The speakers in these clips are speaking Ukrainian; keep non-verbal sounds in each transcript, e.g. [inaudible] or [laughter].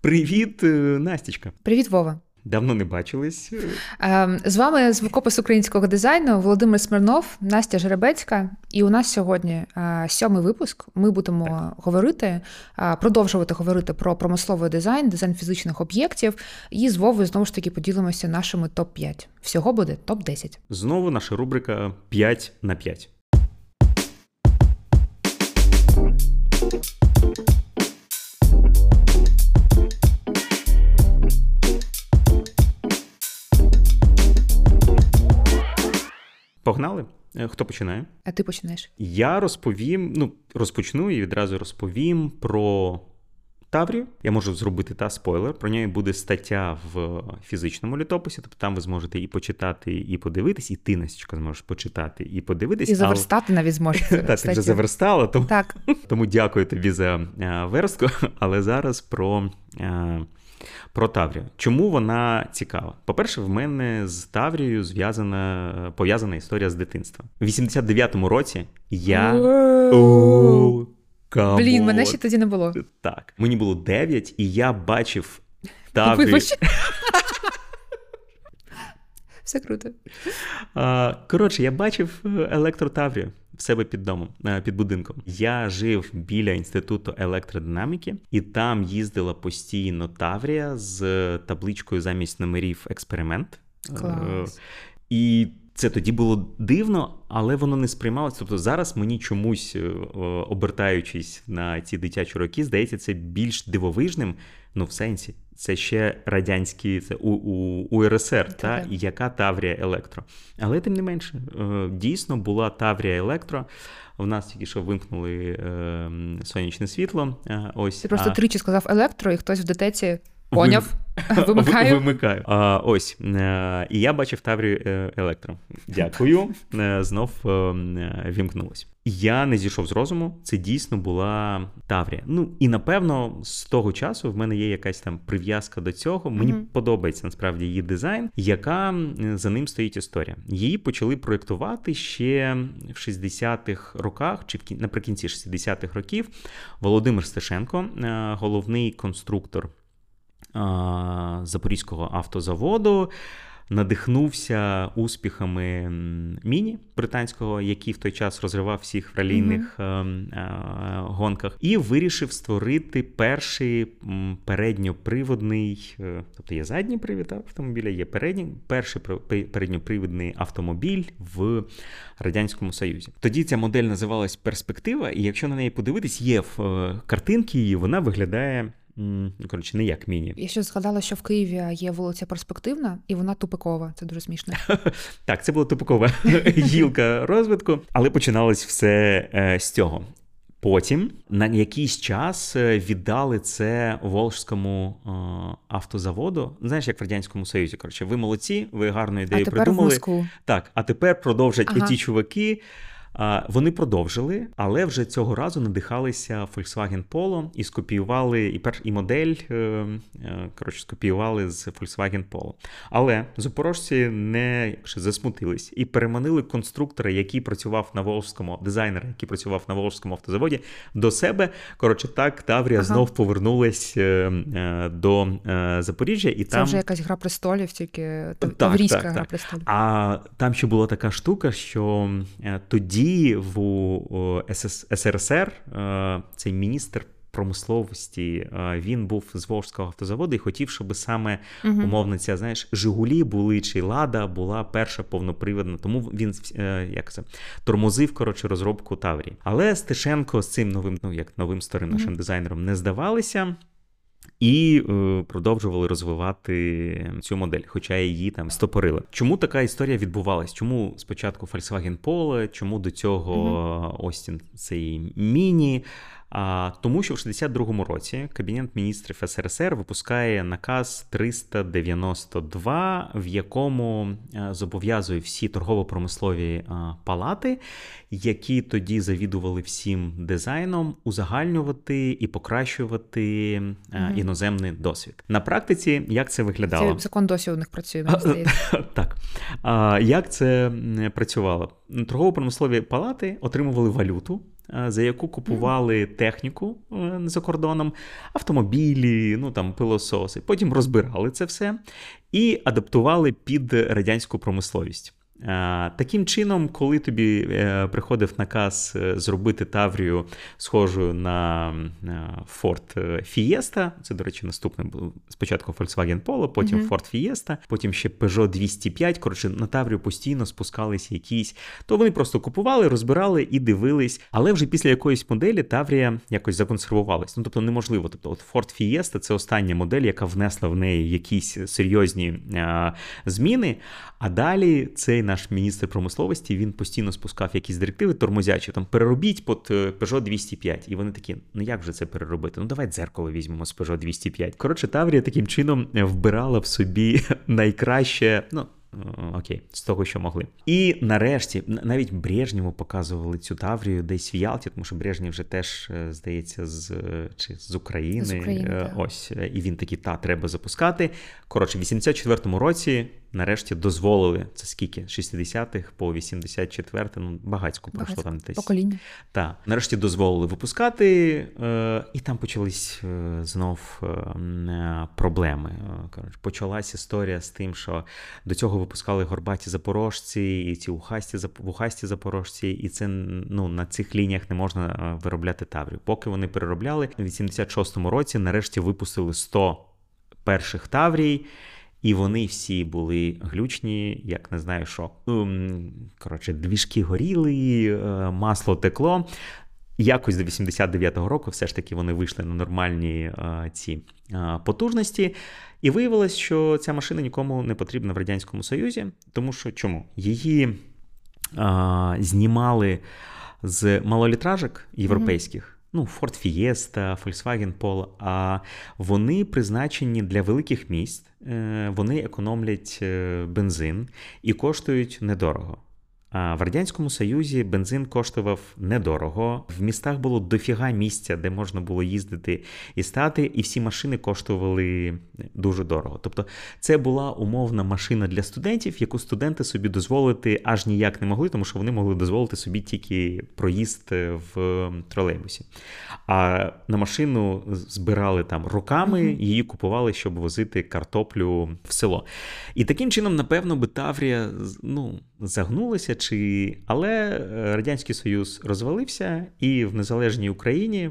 Привіт, Настічка. Привіт, Вова. Давно не бачились. Ем, з вами звукопис українського дизайну Володимир Смирнов, Настя Жеребецька. І у нас сьогодні е, сьомий випуск. Ми будемо так. говорити, е, продовжувати говорити про промисловий дизайн, дизайн фізичних об'єктів. І з Вовою знову ж таки поділимося нашими топ 5 Всього буде топ 10 Знову наша рубрика 5 на 5. Погнали? Е, хто починає? А ти починаєш? Я розповім, ну, розпочну і відразу розповім про Таврію. Я можу зробити та спойлер. Про неї буде стаття в фізичному літописі, тобто там ви зможете і почитати, і подивитись, і ти, Настічка, зможеш почитати і подивитись. І заверстати але... навіть зможеш. [laughs] Так, ти вже заверстала, тому, так. [laughs] тому дякую тобі за е, верстку. Але зараз про. Про Таврію. Чому вона цікава? По-перше, в мене з Таврією зв'язана пов'язана історія з дитинства. В 89-му році я. Блін, мене ще тоді не було. Так. Мені було 9, і я бачив Таврію. Все круто. Коротше, я бачив е, електротаврію в себе під домом, е, під будинком. Я жив біля інституту електродинаміки, і там їздила постійно Таврія з табличкою замість номерів експеримент. Е, Клас. І це тоді було дивно, але воно не сприймалося. Тобто зараз мені чомусь, обертаючись на ці дитячі роки, здається, це більш дивовижним, ну в сенсі це ще радянські це у, у, УРСР, та, і яка Таврія Електро. Але тим не менше, е, дійсно була Таврія Електро. В нас тільки що вимкнули е, сонячне світло. Е, ось, Ти просто а... тричі сказав електро, і хтось в дитеці поняв. Вимикаю. Вимикаю. А, Ось. Е, і я бачив Таврію е, Електро. Дякую. Е, знов вімкнулось. Я не зійшов з розуму. Це дійсно була Таврія. Ну і напевно з того часу в мене є якась там прив'язка до цього. Мені mm-hmm. подобається насправді її дизайн, яка за ним стоїть історія. Її почали проєктувати ще в 60-х роках, чи в наприкінці 60-х років. Володимир Стешенко, головний конструктор Запорізького автозаводу. Надихнувся успіхами міні британського, який в той час розривав всіх в ралійних mm-hmm. гонках, і вирішив створити перший передньоприводний, е, тобто є задній привід автомобіля, є передній, перший передньопривідний автомобіль в радянському союзі. Тоді ця модель називалась перспектива, і якщо на неї подивитись, є е, картинки її, вона виглядає. Коротше, не як міні. Я ще згадала, що в Києві є вулиця Перспективна, і вона тупикова. Це дуже смішно. [laughs] Так, це була тупикова [laughs] гілка розвитку, але починалось все е, з цього. Потім на якийсь час е, віддали це Волжському е, автозаводу. Знаєш, як в радянському союзі. Коротше, ви молодці, ви гарну ідею а тепер придумали. В Москву. Так, а тепер продовжать ага. ті чуваки. Вони продовжили, але вже цього разу надихалися Volkswagen Polo і скопіювали і перш і модель е, е, коротше, скопіювали з Volkswagen Polo. Але запорожці не якщо засмутились і переманили конструктора, який працював на Волжському дизайнера, який працював на Волжському автозаводі, до себе. Коротше, так Таврія ага. знов повернулась е, до Запоріжжя, і це там вже якась гра престолів, тільки таврійська так, так, гра престолів. А там ще була така штука, що тоді тоді в СРСР е, цей міністр промисловості е, він був з Волжського автозаводу і хотів, щоб саме uh умовно ця знаєш Жигулі були чи Лада була перша повнопривідна. Тому він е, як це тормозив коротше розробку Таврії. Але Стешенко з цим новим, ну як новим старим uh нашим дизайнером не здавалися і е, продовжували розвивати цю модель, хоча її там стопорили. Чому така історія відбувалась? Чому спочатку Volkswagen Polo, чому до цього mm-hmm. Остін цей міні? А тому, що в 62-му році Кабінет міністрів СРСР випускає наказ 392, в якому е, зобов'язує всі торгово-промислові е, палати, які тоді завідували всім дизайном, узагальнювати і покращувати mm іноземний досвід. На практиці як це виглядало? Це закон досі у них працює. мені [laughs] здається. Так як це працювало? Торгово-промислові палати отримували валюту за яку купували техніку за кордоном, автомобілі, ну там пилососи. Потім розбирали це все і адаптували під радянську промисловість. Е, таким чином, коли тобі е, приходив наказ е, зробити Таврію схожою на Ford Fiesta, це, до речі, наступне було спочатку Volkswagen Polo, потім uh-huh. Ford Fiesta, потім ще Peugeot 205. Коротше, на Таврію постійно спускалися якісь, то вони просто купували, розбирали і дивились. Але вже після якоїсь моделі Таврія якось законсервувалась. Ну тобто неможливо. Тобто, от Ford Fiesta – це остання модель, яка внесла в неї якісь серйозні а, зміни. А далі цей наш міністр промисловості він постійно спускав якісь директиви тормозячі, там переробіть під е, Peugeot 205. І вони такі, ну як же це переробити? Ну давай дзеркало візьмемо з Peugeot 205. Коротше, Таврія таким чином вбирала в собі [laughs] найкраще. ну, Е, окей, з того, що могли. І нарешті навіть Брежнєву показували цю Таврію десь в Ялті, тому що Брежнєв вже теж, е, здається, з чи з України. З України Ось, і він такий, та, треба запускати. Коротше, в 84-му році нарешті дозволили це скільки? 60-х по 84 ну багатько пройшло там десь. Покоління. Так, нарешті дозволили випускати, е, і там почались е, знов е, проблеми. Коротше, почалась історія з тим, що до цього випускали горбаті запорожці, і ці ухасті вухасті запорожці, і це ну на цих лініях не можна виробляти таврію. Поки вони переробляли в 86-му році, нарешті випустили 100 перших таврій. І вони всі були глючні, як не знаю що. Ем, коротше, двіжки горіли, е, масло текло. Якось до 89-го року все ж таки вони вийшли на нормальні е, ці е, потужності. І виявилось, що ця машина нікому не потрібна в Радянському Союзі, тому що чому? Її знімали з малолітражок європейських ну, Ford Fiesta, Volkswagen Polo, а вони призначені для великих міст, е, вони економлять е, бензин і коштують недорого. А в радянському союзі бензин коштував недорого. В містах було дофіга місця, де можна було їздити і стати, і всі машини коштували дуже дорого. Тобто, це була умовна машина для студентів, яку студенти собі дозволити аж ніяк не могли, тому що вони могли дозволити собі тільки проїзд в тролейбусі. А на машину збирали там руками, її купували, щоб возити картоплю в село. І таким чином, напевно, би Таврія ну, загнулася чи але е, Радянський Союз розвалився, і в незалежній Україні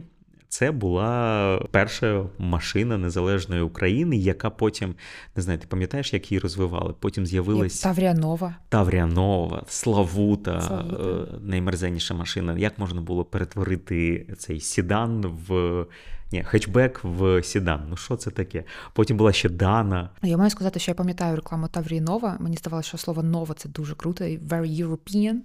це була перша машина незалежної України, яка потім не знаю, ти пам'ятаєш, як її розвивали? Потім з'явилась Тавріанова. Тавріанова, Славута, Славута. Е, наймерзенніша машина. Як можна було перетворити цей сідан в ні, хетчбек в Сідан. Ну що це таке? Потім була ще Дана. Я маю сказати, що я пам'ятаю рекламу Таврії Нова. Мені здавалося, що слово нова це дуже круто, very European.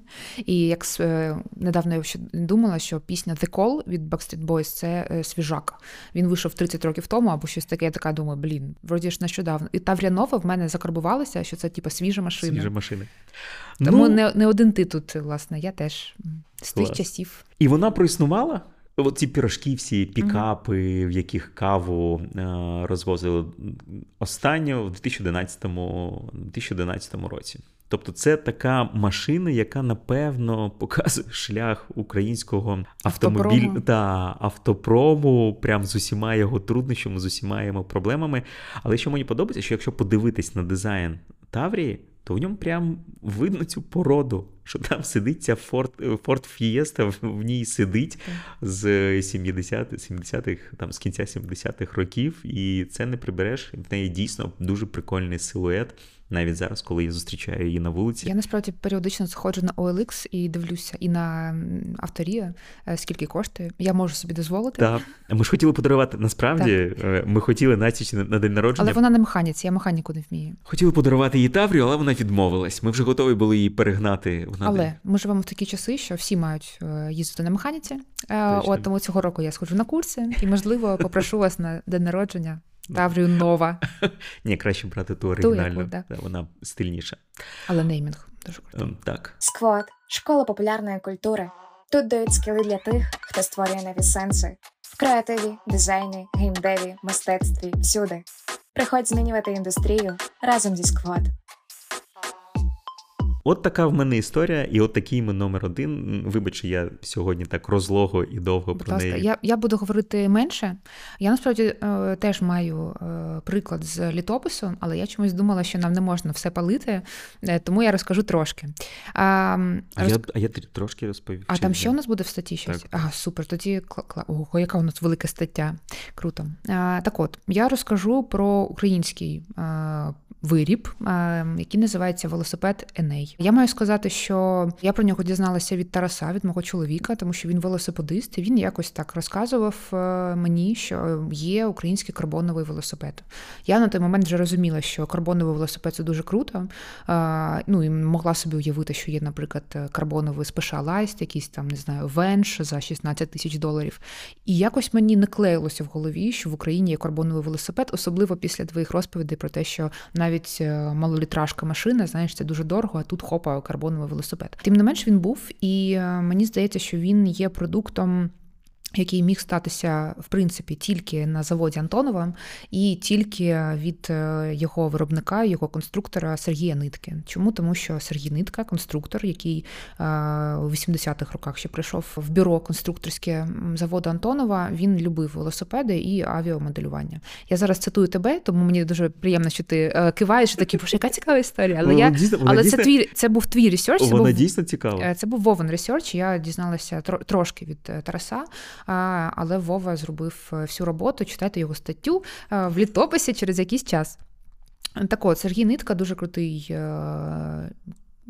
І як е, недавно я ще думала, що пісня The Call від Backstreet Boys це е, свіжак. Він вийшов 30 років тому, або щось таке. Я така думаю, блін, вроді ж нещодавно. І Таврія Нова в мене закарбувалася, що це типу свіжа машина. Свіжа машина. Тому ну, не не один ти тут, власне, я теж з тих часів. І вона проіснувала? Ці пірожки, всі пікапи, в яких каву е, розвозили останньо в 2011 2011 році. Тобто, це така машина, яка напевно показує шлях українського автомобіль та автопрому, прям з усіма його труднощами, з усіма його проблемами. Але що мені подобається, що якщо подивитись на дизайн Таврії, то в ньому прям видно цю породу, що там сидить ця Форт Форт Фієста, в ній сидить з 70-х, там з кінця 70-х років, і це не прибереш. В неї дійсно дуже прикольний силует навіть зараз, коли я зустрічаю її на вулиці. Я насправді періодично заходжу на OLX і дивлюся і на авторія, е, скільки коштує. Я можу собі дозволити. Так. Ми ж хотіли подарувати. Насправді так. Е, ми хотіли натіч на день народження. Але вона не механіці, я механіку не вмію. Хотіли подарувати їй Таврію, але вона відмовилась. Ми вже готові були її перегнати. Вона але ми живемо в такі часи, що всі мають е, їздити на механіці. Точно. От тому цього року я сходжу на курси і, можливо, попрошу вас на день народження. Таврію нова. [laughs] Ні, краще брати ту оригінальну. Ту, яку, да. Вона стильніша. Але неймінг дуже круто. Ем, так. Сквот школа популярної культури. Тут дають скіли для тих, хто створює нові сенси в креативі, дизайні, геймдеві, мистецтві, всюди. Приходь змінювати індустрію разом зі сквот. От така в мене історія, і от такий ми номер один. Вибач, я сьогодні так розлого і довго Будь про ласка, неї. Я я буду говорити менше. Я насправді е, теж маю е, приклад з літопису, але я чомусь думала, що нам не можна все палити, е, тому я розкажу трошки. А, а, роз... я, а я трошки розповів. А там що у нас буде в статті щось? Так. Ага, супер. Тоді Ого, яка у нас велика стаття. Круто. А, Так от, я розкажу про український а, виріб, який називається велосипед Еней. Я маю сказати, що я про нього дізналася від Тараса, від мого чоловіка, тому що він велосипедист, і він якось так розказував е, мені, що є український карбоновий велосипед. Я на той момент вже розуміла, що карбоновий велосипед це дуже круто. Ну і могла собі уявити, що є, наприклад, карбоновий Specialized, якийсь там, не знаю, венш за 16 тисяч доларів. І якось мені не клеїлося в голові, що в Україні є карбоновий велосипед, особливо після твоїх розповідей про те, що навіть е, малолітражка машина, знаєш, це дуже дорого, а тут хопа карбоновий велосипед. Тим не менш він був, і е, мені здається, що він є продуктом який міг статися в принципі тільки на заводі Антонова, і тільки від е, його виробника, його конструктора Сергія Нитки. Чому? Тому що Сергій Нитка, конструктор, який е, у 80-х роках ще прийшов в бюро конструкторське заводу Антонова, він любив велосипеди і авіамоделювання. Я зараз цитую тебе, тому мені дуже приємно, що ти е, киваєш і такий, яка цікава історія. Але я але це твій це був твій ресерч. Вона дійсно цікава. Це був Вовин ресерч. Я дізналася трошки від Тараса. Але Вова зробив е, всю роботу, читайте його статтю е, в літописі через якийсь час. Так от, Сергій Нитка дуже крутий е,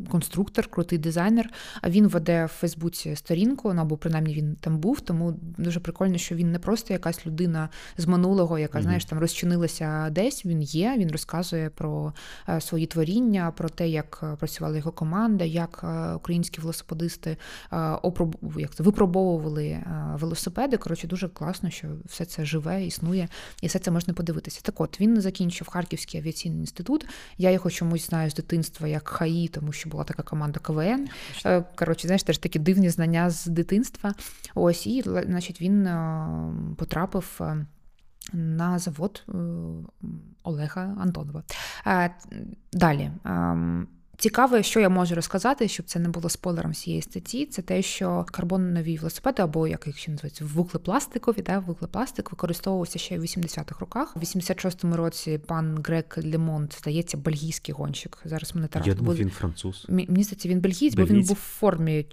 конструктор, крутий дизайнер. А він веде в Фейсбуці сторінку, ну або принаймні він там був. Тому дуже прикольно, що він не просто якась людина з минулого, яка, mm-hmm. знаєш, там розчинилася десь. Він є, він розказує про е, свої творіння, про те, як працювала його команда, як е, українські велосипедисти е, опроб... як це, випробовували велосипеди. Коротше, дуже класно, що все це живе, існує, і все це можна подивитися. Так от він закінчив Харківський авіаційний інститут. Я його чомусь знаю з дитинства як ХАІ, тому що що була така команда КВН. Е, коротше, знаєш, теж такі дивні знання з дитинства. Ось, і значить, він е, потрапив. Е, на завод Олега Антонова. Далі ем, Цікаве, що я можу розказати, щоб це не було спойлером цієї статті, це те, що карбонові велосипеди, або як їх ще називають, вуглепластикові, да, вуглепластик використовувався ще в 80-х роках. У 86-му році пан Грек Лемонт, здається, бельгійський гонщик. Зараз мене Тарас. Я думав, він француз. Мені здається, він бельгійць, бо він був в формі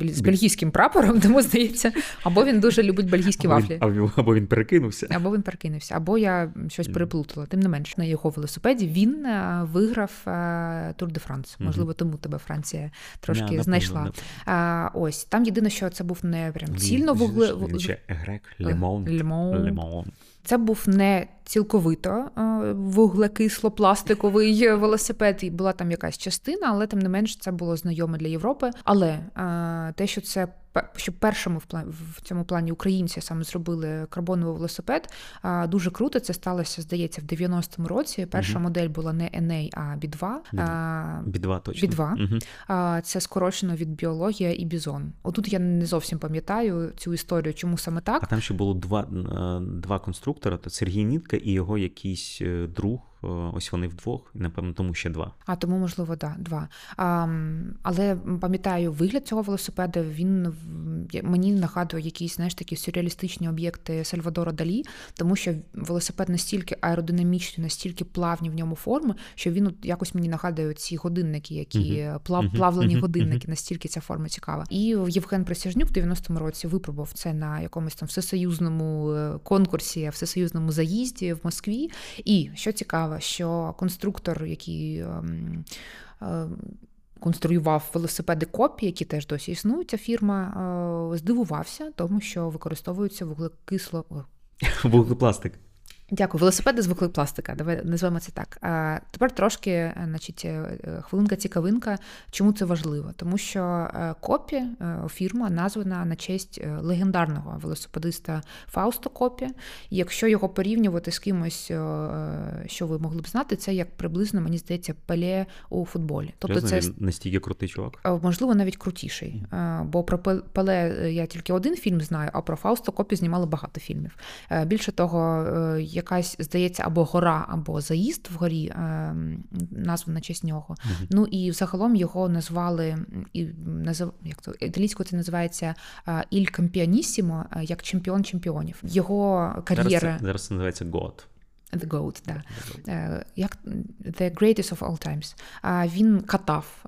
з бельгійським прапором, [laughs] тому здається, або він дуже любить бельгійські або вафлі. Або він перекинувся. Або він перекинувся, або я щось переплутала. Тим не менш, на його велосипеді він е, виграв е, Тур де Франц. Можливо, тому тебе Франція трошки yeah, знайшла. Напевно, напевно. А, Ось там єдине, що це був не прям цільно вугле. Лемон. Це був не цілковито вуглекисло-пластиковий [laughs] велосипед, і була там якась частина, але тим не менш це було знайоме для Європи. Але те, що це що першому в в цьому плані українці саме зробили карбоновий велосипед, дуже круто. Це сталося, здається, в 90-му році. Перша угу. модель була не NA, а B2. B2, точно. B2. Угу. Це скорочено від біологія і бізон. Отут я не зовсім пам'ятаю цю історію, чому саме так. А там ще було два два конструктора: то Сергій Нітка і його якийсь е, друг. Е, ось вони вдвох, і напевно, тому ще два. А тому, можливо, да, два. А, Але пам'ятаю, вигляд цього велосипеда він мені нагадує якісь знаєш, такі сюрреалістичні об'єкти Сальвадора Далі, тому що велосипед настільки аеродинамічний, настільки плавні в ньому форми, що він от якось мені нагадує ці годинники, які uh-huh. плав, uh-huh. плавлені uh-huh. годинники, настільки ця форма цікава. І Євген Присяжнюк в 90-му році випробував це на якомусь там всесоюзному е, конкурсі, всесоюзному заїзді в Москві. І що цікаво цікаве, що конструктор, який ем, ем, конструював велосипеди копії, які теж досі існують, ця фірма е, здивувався, тому що використовується вуглекисло. Вуглепластик. Дякую, велосипеди звукли пластика. Давай назвемо це так. А тепер трошки, е, значить, е, хвилинка цікавинка. Чому це важливо? Тому що е, Копі фірма названа на честь легендарного велосипедиста Фаусто Копі. І якщо його порівнювати з кимось, що ви могли б знати, це як приблизно мені здається пеле у футболі. Тобто, це він настільки крутий чувак? Можливо, навіть крутіший. Бо про Пеле я тільки один фільм знаю, а про Фаусто Копі знімали багато фільмів. Більше того, якась, здається, або гора, або заїзд вгорі, назва назву на честь нього. Mm-hmm. Ну і загалом його назвали і назив, як то італійською це називається Іль Кампіанісімо, як чемпіон чемпіонів. Його кар'єра зараз зараз це називається год. The Goat, да. Uh, як The Greatest of All Times. Він катав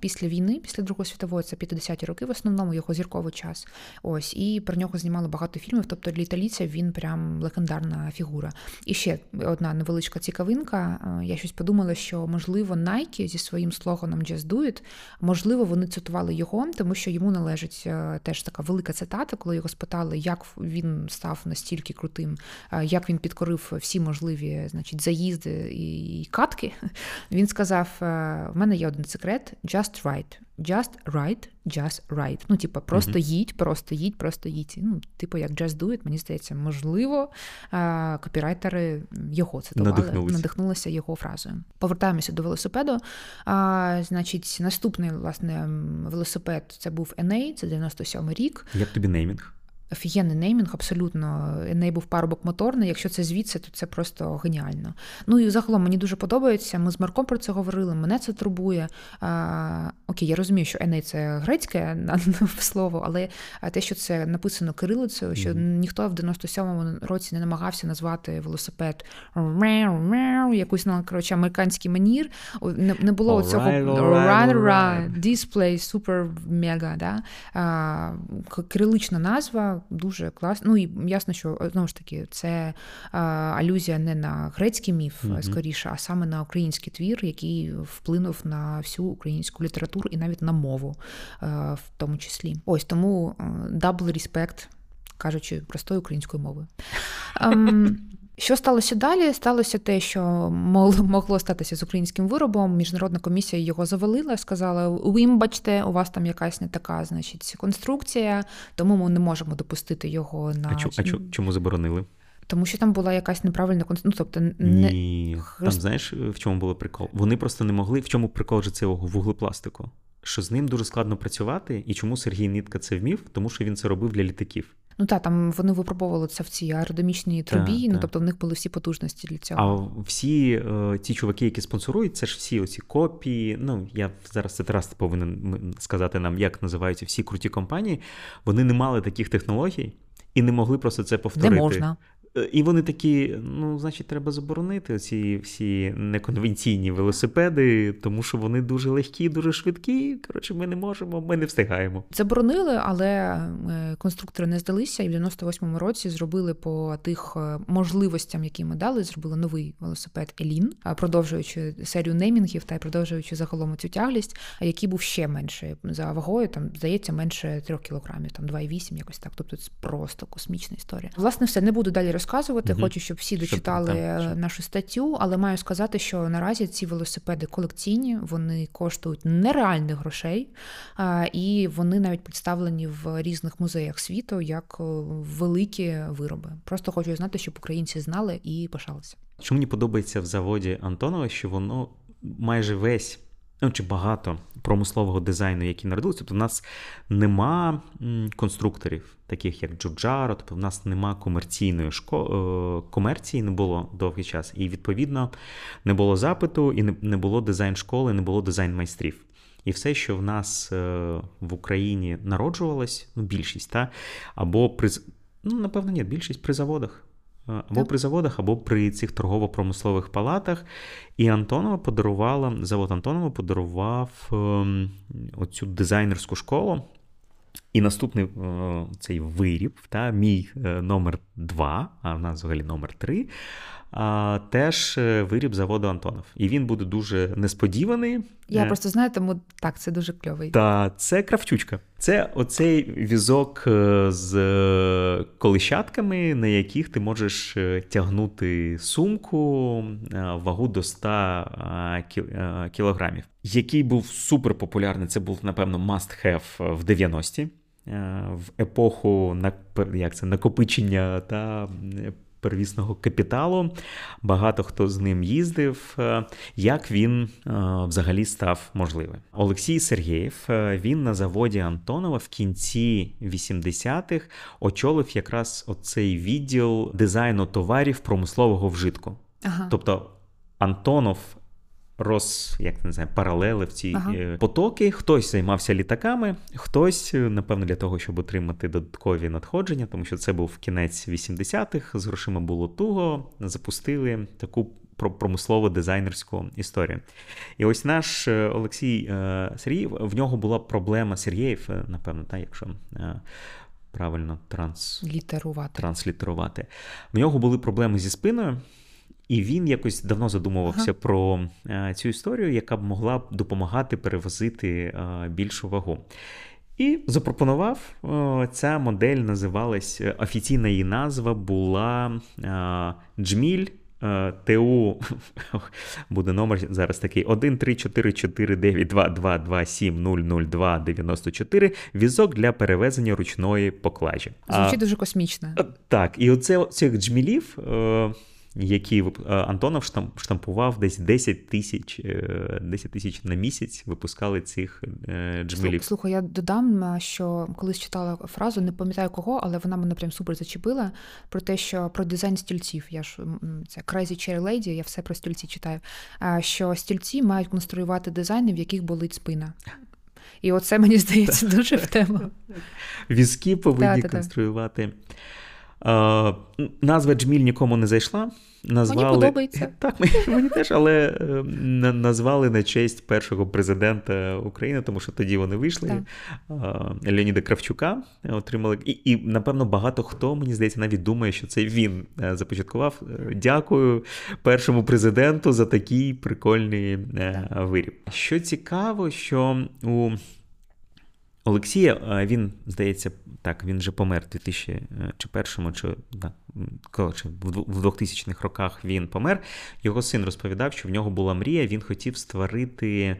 після війни, після Другої світової, це 50-ті роки, в основному його зірковий час. Ось, і про нього знімали багато фільмів. Тобто для італійця він прям легендарна фігура. І ще одна невеличка цікавинка. Я щось подумала, що можливо Nike зі своїм слоганом Just Do It, можливо, вони цитували його, тому що йому належить е, теж така велика цитата, коли його спитали, як він став настільки крутим, е, як він підкорив всі можливі значить, заїзди і катки, він сказав: «Е, в мене є один секрет: just right. Just right, just right. Ну, типу, просто mm-hmm. їдь, просто їдь, просто їдь. Ну, типу, як just do it, мені здається, можливо, копірайтери його цитували, надихнулися, надихнулися його фразою. Повертаємося до велосипеду. А, Значить, наступний власне велосипед це був NA, це 97 рік. Як тобі неймінг? Офігенний неймінг, абсолютно був парубок моторний. Якщо це звідси, то це просто геніально. Ну і загалом мені дуже подобається. Ми з Марком про це говорили. Мене це турбує. А, Окей, я розумію, що Еней це грецьке слово, але те, що це написано кирилицею, що mm-hmm. ніхто в 97-му році не намагався назвати велосипед якусь ну, коротше, американський манір. Не, не було all цього right, right, right. display, супер мега. Да? Кирилична назва дуже класно. Ну і ясно, що знову ж таки це а, алюзія не на грецький міф, mm-hmm. скоріше, а саме на український твір, який вплинув на всю українську літературу і навіть на мову, а, в тому числі. Ось тому дабл респект, кажучи простою українською мовою. Um, Що сталося далі? Сталося те, що могло статися з українським виробом. Міжнародна комісія його завалила, сказала: вибачте, у вас там якась не така, значить, конструкція, тому ми не можемо допустити його на А, а чому заборонили? Тому що там була якась неправильна конструкція. Ну, тобто, не... Ні, там знаєш, в чому було прикол? Вони просто не могли. В чому прикол же цього вуглепластику? Що з ним дуже складно працювати, і чому Сергій Нитка це вмів? Тому що він це робив для літаків. Ну так, там вони випробовували це в цій аеродинамічній трубі, та, ну та. тобто в них були всі потужності для цього. А всі е, ті чуваки, які спонсорують, це ж всі оці копії. Ну я зараз це Тарас повинен сказати нам, як називаються всі круті компанії. Вони не мали таких технологій і не могли просто це повторити. Не можна. Е, і вони такі, ну, значить, треба заборонити ці всі неконвенційні велосипеди, тому що вони дуже легкі, дуже швидкі. Коротше, ми не можемо, ми не встигаємо. Заборонили, але е, конструктори не здалися, і в 98-му році зробили по тих е, можливостям, які ми дали, зробили новий велосипед Елін, продовжуючи серію неймінгів та продовжуючи загалом цю тяглість, який був ще менше за вагою. Там здається менше 3 кілограмів, там 2,8, якось так. Тобто це просто космічна історія. Власне, все не буду далі розказувати. Угу. Хочу, щоб всі дочитали щоб, нашу статтю, але маю сказати, що наразі ці велосипеди колекційні, вони коштують нереальних грошей, і вони навіть представлені в різних музеях світу як великі вироби. Просто хочу знати, щоб українці знали і пишалися. Що мені подобається в заводі Антонова, що воно майже весь ну, чи багато промислового дизайну, який народилися. Тобто в нас нема конструкторів, таких як Джуджаро, тобто в нас нема комерційної шко... Е, комерції, не було довгий час. І, відповідно, не було запиту, і не було дизайн школи, не було дизайн майстрів. І все, що в нас е, в Україні народжувалось, ну, більшість, та, або при ну, напевно, ні, більшість при заводах. Е, або при заводах, або при цих торгово-промислових палатах. І Антонова подарувала, завод Антонова подарував ем, оцю дизайнерську школу. І наступний е, цей виріб, та, мій е, номер 2, а в нас взагалі номер 3, теж е, виріб заводу Антонов. І він буде дуже несподіваний. Я просто знаю, тому так, це дуже кльовий. Та це кравчучка. Це оцей візок з колищатками, на яких ти можеш тягнути сумку вагу до 100 кілограмів. Який був супер популярний. Це був, напевно, must have в 90-ті. В епоху як це, накопичення та первісного капіталу. Багато хто з ним їздив. Е, як він е, взагалі став можливим? Олексій Сергєєв він на заводі Антонова в кінці 80-х очолив якраз оцей відділ дизайну товарів промислового вжитку. Ага. Тобто Антонов роз, як не знаю, паралели в ці ага. Е, потоки. Хтось займався літаками, хтось, е, напевно, для того, щоб отримати додаткові надходження, тому що це був кінець 80-х, з грошима було туго. Запустили таку промислово дизайнерську історію. І ось наш е, Олексій Сергіїв, в нього була проблема Сергієв, напевно, так, якщо. Правильно транслітерувати. транслітерувати. В нього були проблеми зі спиною, і він якось давно задумувався ага. про е, цю історію, яка б могла б допомагати перевозити е, більшу вагу. І запропонував ця модель називалась е, офіційна її назва була Джміль. ТУ [laughs] буде номер зараз такий 1 3 4 4 9 2 2 2 7 0 0 2 94 візок для перевезення ручної поклажі. Звучить дуже космічно. Так, і оце цих джмілів які е, Антонов штампував десь 10 тисяч 10 е, тисяч на місяць випускали цих е, джмелів. Слухай, я додам, що колись читала фразу, не пам'ятаю кого, але вона мене прям супер зачепила про те, що про дизайн стільців. Я ж це Crazy Cherry Lady, я все про стільці читаю. Що стільці мають конструювати дизайни, в яких болить спина. І оце мені здається дуже в тему. Візки повинні конструювати. Назва Джміль нікому не зайшла. Назвали... Мені подобається. [laughs] Так, мені, мені теж, але е, назвали на честь першого президента України, тому що тоді вони вийшли. Так. Леоніда Кравчука отримали. І, і, напевно, багато хто, мені здається, навіть думає, що це він е, започаткував. Е, дякую першому президенту за такий прикольний виріб. Що цікаво, що у Олексія, він, здається, так, він вже помер в 2001 чи да, коротше, в 2000-х роках він помер. Його син розповідав, що в нього була мрія, він хотів створити.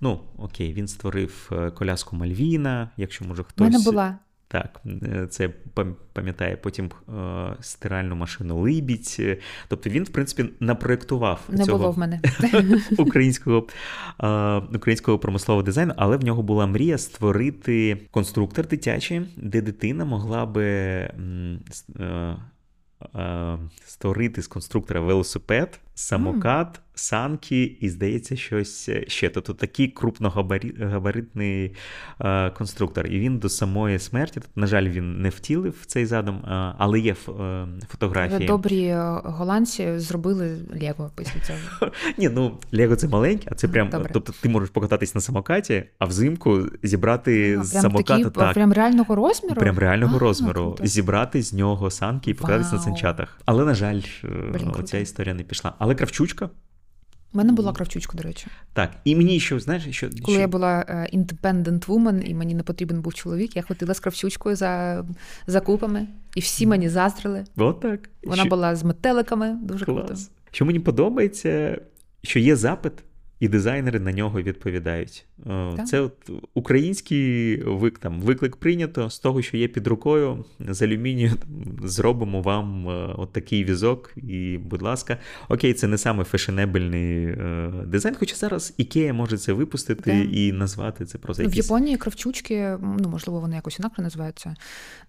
Ну, окей, він створив е, коляску Мальвіна, якщо може хтось. У мене була. Так, е, це пам'ятає потім е, стиральну машину Либідь. Тобто він, в принципі, напроєктував Не цього було в мене. [laughs] українського е, українського промислового дизайну, але в нього була мрія створити конструктор дитячий, де дитина могла би. Е, е, Створити з конструктора велосипед, самокат, санки, і здається, щось ще. Тобто такий крупногабаритний е, конструктор. І він до самої смерті, тобто, на жаль, він не втілив цей задум, е, але є е, фотографії. Добрі е, голландці зробили Лего після цього. [laughs] Ні, ну Лего це маленьке, а це прям. Добре. Тобто ти можеш покататись на самокаті, а взимку зібрати а, з прям самоката. Такі, так, Прям реального розміру? Прям реального а, розміру. Круто. Зібрати з нього санки і покататись Вау. на санчатах. Але, на жаль, е, Блін, оця історія не пішла. Але Кравчучка. У мене була кравчучка, до речі. Так, і мені що, знаєш, що. Коли що... я була uh, independent woman, і мені не потрібен був чоловік, я ходила з кравчучкою за закупами, і всі мені заздрили. От так. Вона що... була з метеликами, дуже Клас. круто. Що мені подобається, що є запит, і дизайнери на нього відповідають. Е, так. Це от український вик, там, виклик прийнято з того, що є під рукою. З алюмінію зробимо вам е, от такий візок, і, будь ласка, окей, це не саме фешенебельний е, дизайн, хоча зараз Ікея може це випустити так. і назвати це просто якісь... В Японії кравчучки, ну можливо, вони якось інакше називаються.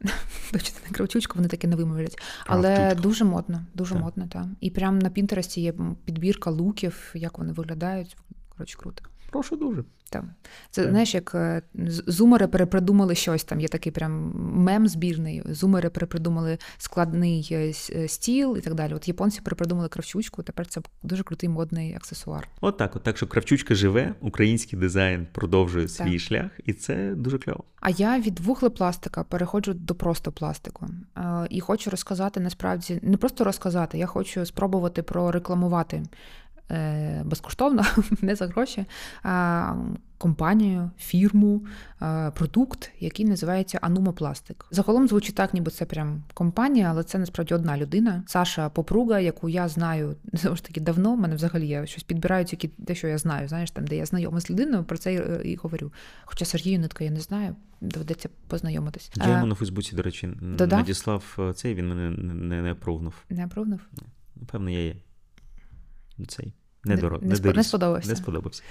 [laughs] Точно не кравчучка, вони таке не вимовлять. Але дуже модно, дуже так. модно, так. І прямо на Пінтересті є підбірка луків, як вони виглядають. Коротше, круто. Прошу дуже. Там. Це так. знаєш, як е, зумери перепридумали щось там. Є такий прям мем збірний. Зумери перепридумали складний е, е, стіл і так далі. От японці перепридумали кравчучку. Тепер це дуже крутий модний аксесуар. От так, от так, що кравчучка живе, український дизайн продовжує так. свій шлях, і це дуже кльово. А я від вуглепластика переходжу до просто пластику. І хочу розказати насправді не просто розказати, я хочу спробувати прорекламувати безкоштовно, [laughs] не за гроші. компанію, фірму, е, продукт, який називається Анумопластик. Загалом звучить так, ніби це прям компанія, але це насправді одна людина. Саша Попруга, яку я знаю [laughs] знову ж таки давно. Мене взагалі я щось підбираю тільки те, що я знаю. Знаєш, там де я знайома з людиною, про це і говорю. Хоча Сергію Нитка я не знаю. Доведеться познайомитись. Я йому на Фейсбуці, до речі, Додав? надіслав е, цей, він мене не не провнув. Не провнув? Напевно, я є. Цей. Не, не, не, не, сподобався. Не сподобався.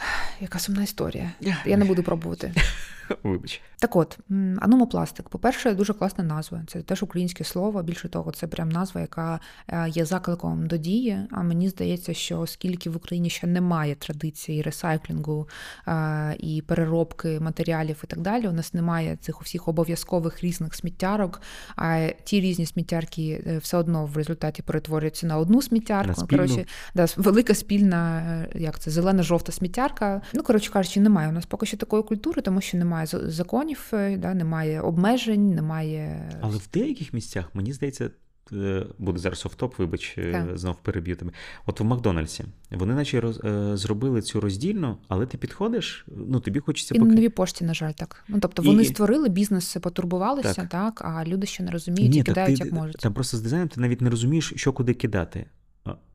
[sighs] Яка сумна історія. Я не буду пробувати. [laughs] Вибач. Так от, аномопластик. По-перше, дуже класна назва. Це теж українське слово. Більше того, це прям назва, яка е, є закликом до дії. А мені здається, що оскільки в Україні ще немає традиції ресайклінгу е, і переробки матеріалів і так далі, у нас немає цих усіх обов'язкових різних сміттярок. А ті різні сміттярки е, все одно в результаті перетворюються на одну сміттярку. На коротше, да, велика спільна, як це зелена-жовта сміттярка. Ну коротше кажучи, немає у нас поки що такої культури, тому що немає законів, е, да, немає обмежень, немає. Але в деяких місцях мені здається. Е, буде зараз офтоп, вибач, е, так. знов переб'ю тебе. От в Макдональдсі вони наче роз, зробили цю роздільну, але ти підходиш, ну тобі хочеться І поки... на новій пошті, на жаль, так. Ну тобто вони І... створили бізнес, потурбувалися, так. так, а люди ще не розуміють Ні, і кидають ти, як можуть. Там просто з дизайном ти навіть не розумієш, що куди кидати.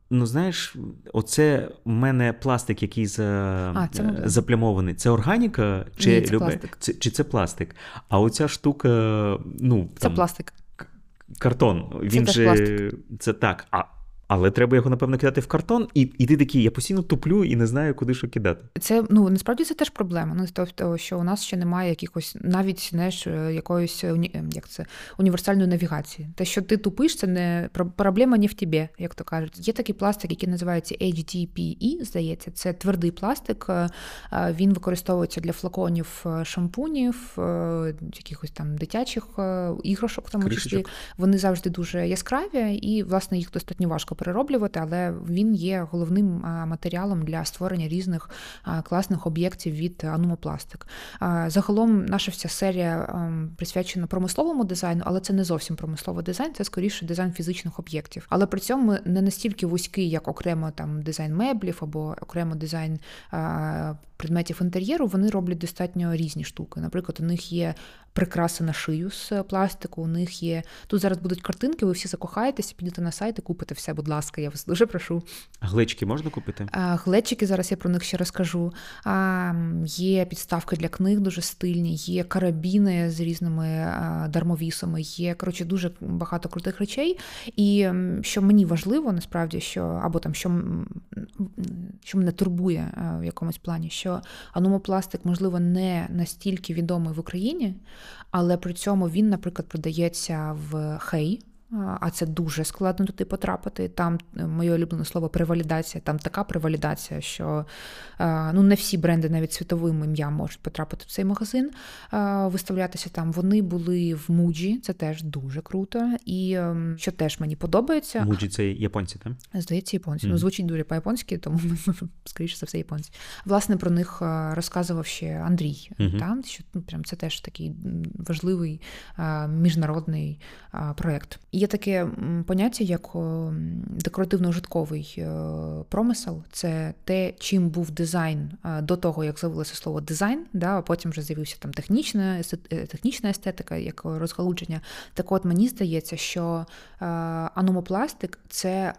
Ну, знаєш, оце в мене пластик, який за, а, це заплямований. Це органіка чи Ні, це любе, пластик. Це, чи це пластик? А оця штука, ну. Це там, пластик. Картон. Він це же пластик. це так. А але треба його, напевно, кидати в картон, і і ти такий, я постійно туплю і не знаю, куди що кидати. Це ну насправді це теж проблема. Ну тобто, що у нас ще немає якихось навіть знаєш, якоїсь як це універсальної навігації. Те, що ти тупиш, це не проблема не в тобі, як то кажуть. Є такий пластик, який називається HDPE, здається, це твердий пластик. Е, він використовується для флаконів е, шампунів, е, якихось там дитячих іграшок, в тому числі вони завжди дуже яскраві, і власне їх достатньо важко перероблювати, але він є головним матеріалом для створення різних класних об'єктів від анумопластик. Загалом наша вся серія присвячена промисловому дизайну, але це не зовсім промисловий дизайн, це скоріше дизайн фізичних об'єктів. Але при цьому не настільки вузький, як окремо там дизайн меблів або окремо дизайн предметів інтер'єру. Вони роблять достатньо різні штуки. Наприклад, у них є прикраси на шию з пластику. У них є тут зараз будуть картинки. Ви всі закохаєтеся, підете на сайт і купите все. Будь ласка, я вас дуже прошу. Глечики можна купити? Глечики зараз я про них ще розкажу. Є підставки для книг, дуже стильні, є карабіни з різними дармовісами. Є коротше дуже багато крутих речей. І що мені важливо, насправді, що або там що що мене турбує в якомусь плані, що аномопластик, можливо, не настільки відомий в Україні, але при цьому він, наприклад, продається в Хей а це дуже складно туди потрапити. Там е, моє улюблене слово превалідація, там така превалідація, що е, ну не всі бренди навіть світовим ім'ям можуть потрапити в цей магазин, е, виставлятися там. Вони були в Муджі, це теж дуже круто. І ем, що теж мені подобається. Муджі це японці, так? Здається, японці. Mm. Ну, звучить дуже по-японськи, тому [laughs] скоріше за все японці. Власне, про них розказував ще Андрій. Mm-hmm. Там що ну, прям це теж такий важливий міжнародний проєкт. Є таке поняття, як декоративно-ужитковий е, промисел. Це те, чим був дизайн е, до того, як з'явилося слово дизайн, да, а потім вже з'явився там технічна е, технічна естетика, як розгалудження. Так от мені здається, що аномопластик це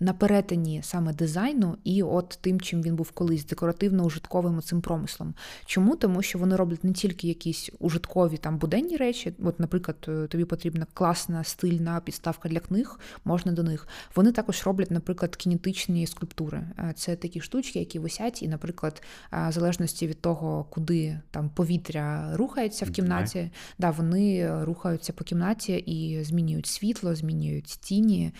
на перетині саме дизайну і от тим, чим він був колись, декоративно-ужитковим цим промислом. Чому? Тому що вони роблять не тільки якісь ужиткові там буденні речі, от, наприклад, е, тобі потрібна класна стильна підставка для книг, можна до них. Вони також роблять, наприклад, кінетичні скульптури. Е, це такі штучки, які висять, і, наприклад, е, в залежності від того, куди там повітря рухається в кімнаті, да, вони рухаються по кімнаті і змінюють світло, змінюють тіні.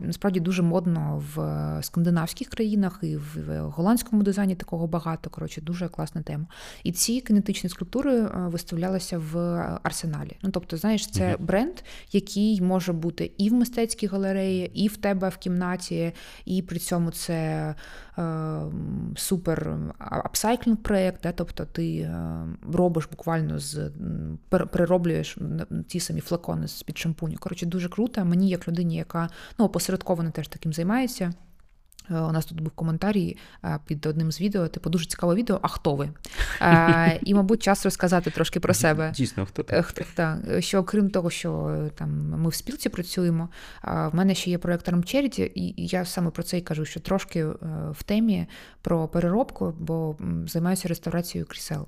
Насправді дуже дуже модно в скандинавських країнах і в голландському дизайні такого багато. Коротше, дуже класна тема. І ці кинетичні скульптури е, виставлялися в арсеналі. Ну тобто, знаєш, це угу. бренд, який може бути і в мистецькій галереї, і в тебе в кімнаті, і при цьому це е, супер апсайклінг проєкт, да? тобто ти е, робиш буквально з перероблюєш ті самі флакони з під шампуню. Коротше, дуже круто. Мені, як людині, яка ну, опосередковано теж таким займається. Е, у нас тут був коментарій е, під одним з відео, типу, дуже цікаве відео, а хто ви? І, мабуть, час розказати трошки про себе. Дійсно, хто ти? Хто, так, Що крім того, що там ми в спілці працюємо, в мене ще є проєкт Charity, і я саме про це і кажу, що трошки в темі про переробку, бо займаюся реставрацією крісел.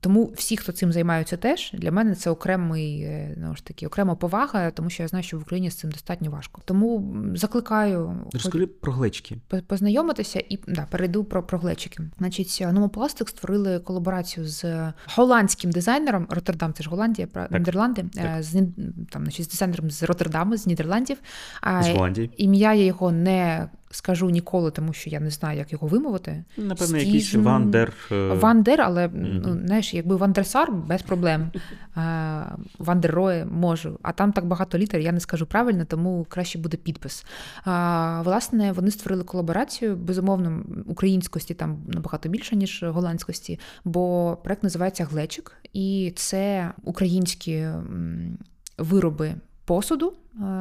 Тому всі, хто цим займаються, теж для мене це окремий ну ж таки окрема повага, тому що я знаю, що в Україні з цим достатньо важко. Тому закликаю Розкажи про глечики. познайомитися і да, перейду про про глечики. Значить, Номопластик створили колаборацію з голландським дизайнером Роттердам, це ж Голландія, так. Нідерланди, е, так. з там значить, з дизайнером з Роттердаму, з Нідерландів. З Голландії. Ім'я я його не скажу ніколи, тому що я не знаю, як його вимовити. Напевно, Стіжн... якийсь Вандер. Вандер, але mm-hmm. ну, знаєш, якби Вандерсар без проблем. [laughs] Вандеррое можу. А там так багато літер, я не скажу правильно, тому краще буде підпис. А, Власне, вони створили колаборацію. Безумовно, українськості там набагато більше, ніж голландськості, бо проект називається Глечик, і це українські вироби посуду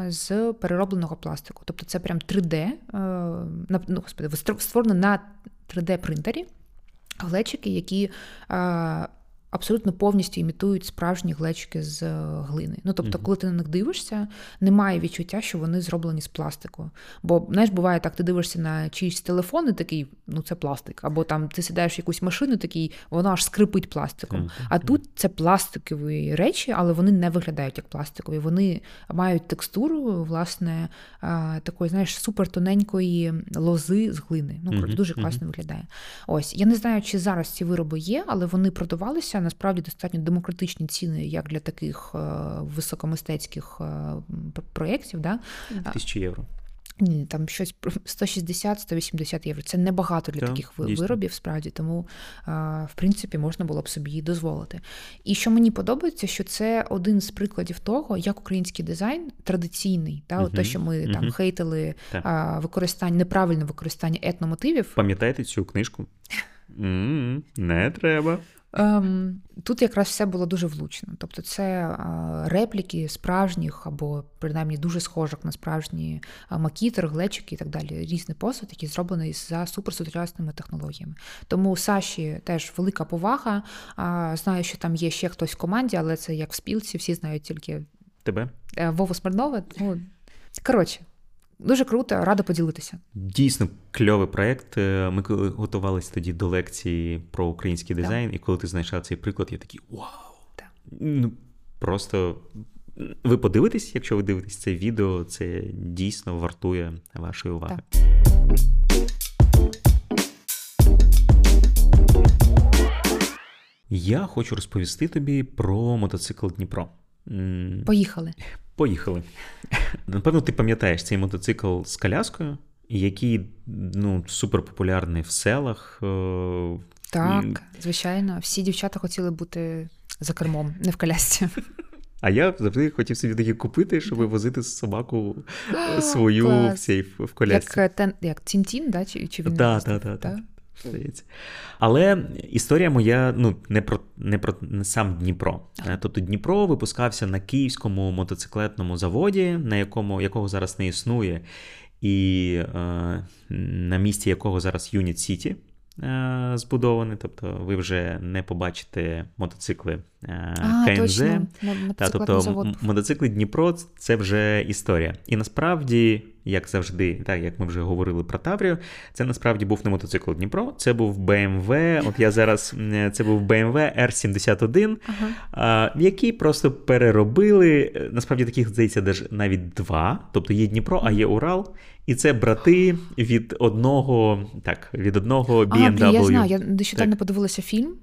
з переробленого пластику. Тобто це прям 3D, е, ну, господи, створено на 3D-принтері глечики, які абсолютно повністю імітують справжні глечики з е, глини. Ну тобто, коли ти на них дивишся, немає відчуття, що вони зроблені з пластику. Бо знаєш, буває так, ти дивишся на чиїсь телефон і такий, ну це пластик. Або там ти сідаєш в якусь машину, такий, воно аж скрипить пластиком. А тут це пластикові речі, але вони не виглядають як пластикові. Вони мають текстуру, власне, такої, знаєш, супертоненької лози з глини. Ну, дуже класно виглядає. Ось я не знаю, чи зараз ці вироби є, але вони продавалися насправді достатньо демократичні ціни, як для таких е, високомистецьких е, проєктів. Да? Тисячі євро. Ні, там щось 160-180 [laughs] євро. Це небагато для так, таких дійсно. виробів, справді, тому в принципі можна було б собі її дозволити. І що мені подобається, що це один з прикладів того, як український дизайн традиційний, та угу. те, що ми угу. там хейтили так. використання, неправильне використання етномотивів. Пам'ятаєте цю книжку? [laughs] Не треба. Ем, Тут якраз все було дуже влучно. Тобто, це репліки справжніх або принаймні дуже схожих на справжні макітер, глечики і так далі. Різний посуд, який зроблений за суперсучасними технологіями. Тому Саші теж велика повага. Знаю, що там є ще хтось в команді, але це як в спілці, всі знають тільки тебе е, Вову Смирнова. Ну, коротше. Дуже круто, рада поділитися. Дійсно кльовий проєкт. Е, ми коли готувалися тоді до лекції про український дизайн, так. і коли ти знайшла цей приклад, я такий вау! Так. Ну просто ви подивитесь, якщо ви дивитесь це відео, це дійсно вартує вашої уваги. Так. Я хочу розповісти тобі про мотоцикл Дніпро. Поїхали. Поїхали. Напевно, ти пам'ятаєш цей мотоцикл з коляскою, який ну, суперпопулярний в селах. Е, так, звичайно, всі дівчата хотіли бути за кермом, не в колясці. [laughs] А я завжди хотів собі такі купити, щоб возити собаку [gasps] свою в цей в колясці. Як е, як Тінтін, да? чи, чи він? Так, так, так здається. Але історія моя ну, не про не про не сам Дніпро. Е, тобто Дніпро випускався на київському мотоциклетному заводі, на якому якого зараз не існує, і е, на місці якого зараз Юніт Сіті. Е, збудований, тобто ви вже не побачите мотоцикли е, а, КНЗ. Точно. Та, тобто завод. мотоцикли Дніпро це вже історія. І насправді, як завжди, так як ми вже говорили про Таврію, це насправді був не мотоцикл Дніпро, це був BMW. От я зараз це був BMW R71, ага. який просто переробили. Насправді таких здається, навіть два. Тобто є Дніпро, а є Урал. І це брати від одного так, від одного BMW. А, я знаю, я нещодавно подивилася фільм,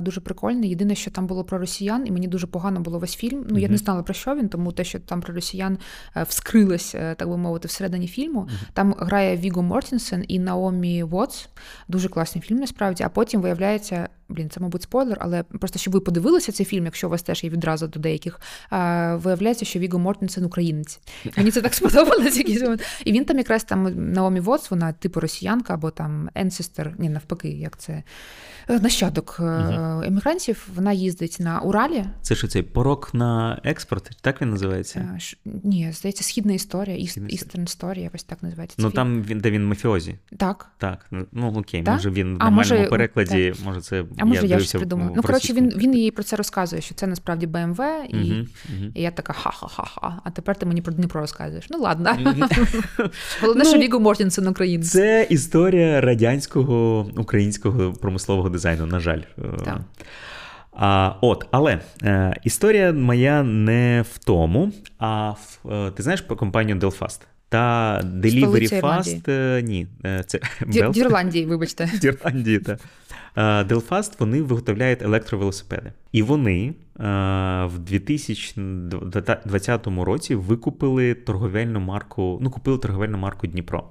дуже прикольний. Єдине, що там було про росіян, і мені дуже погано було весь фільм. Ну, я не знала про що він, тому те, що там про росіян е, вскрилось, е, так би мовити, всередині фільму. Uh-huh. Там грає Віго Мортінсен і Наомі Вотс. Дуже класний фільм, насправді. А потім виявляється, блін, це, мабуть, спойлер, але просто щоб ви подивилися цей фільм, якщо у вас теж є відразу до деяких, виявляється, що Віго Мортенсен українець. Мені це так [laughs] сподобалось. якийсь момент. І він там якраз там Наомі Воц, вона типу росіянка, або там енсестер, ні, навпаки, як це е, нащадок угу. емігрантів. Вона їздить на Уралі. Це що цей порок на експорт? Так він називається? Ш... Ні, здається, східна історія, Eastern Story, якось так називається. Ну там він де він мафіозі. Так. Так. Ну окей, так? може він в а, нормальному може, перекладі, так. може це. А може я, я щось придумала. Ну, коротше, він він їй про це розказує, що це насправді БМВ, і угу, угу. і я така ха-ха-ха-ха. А тепер ти мені про Дніпро розказуєш. Ну ладно. [laughs] Головне, що ну, Віго Мортінсен українець. Це історія радянського українського промислового дизайну, на жаль. Так. А, От, але е, історія моя не в тому. А в е, ти знаєш про компанію Delfast? Та Delivery Fast, е, ні, е, це Дір, Дірландії, вибачте. [laughs] Дірландії, так. Delfast вони виготовляють електровелосипеди. І вони в 2020 році викупили торговельну марку, ну, купили торговельну марку Дніпро.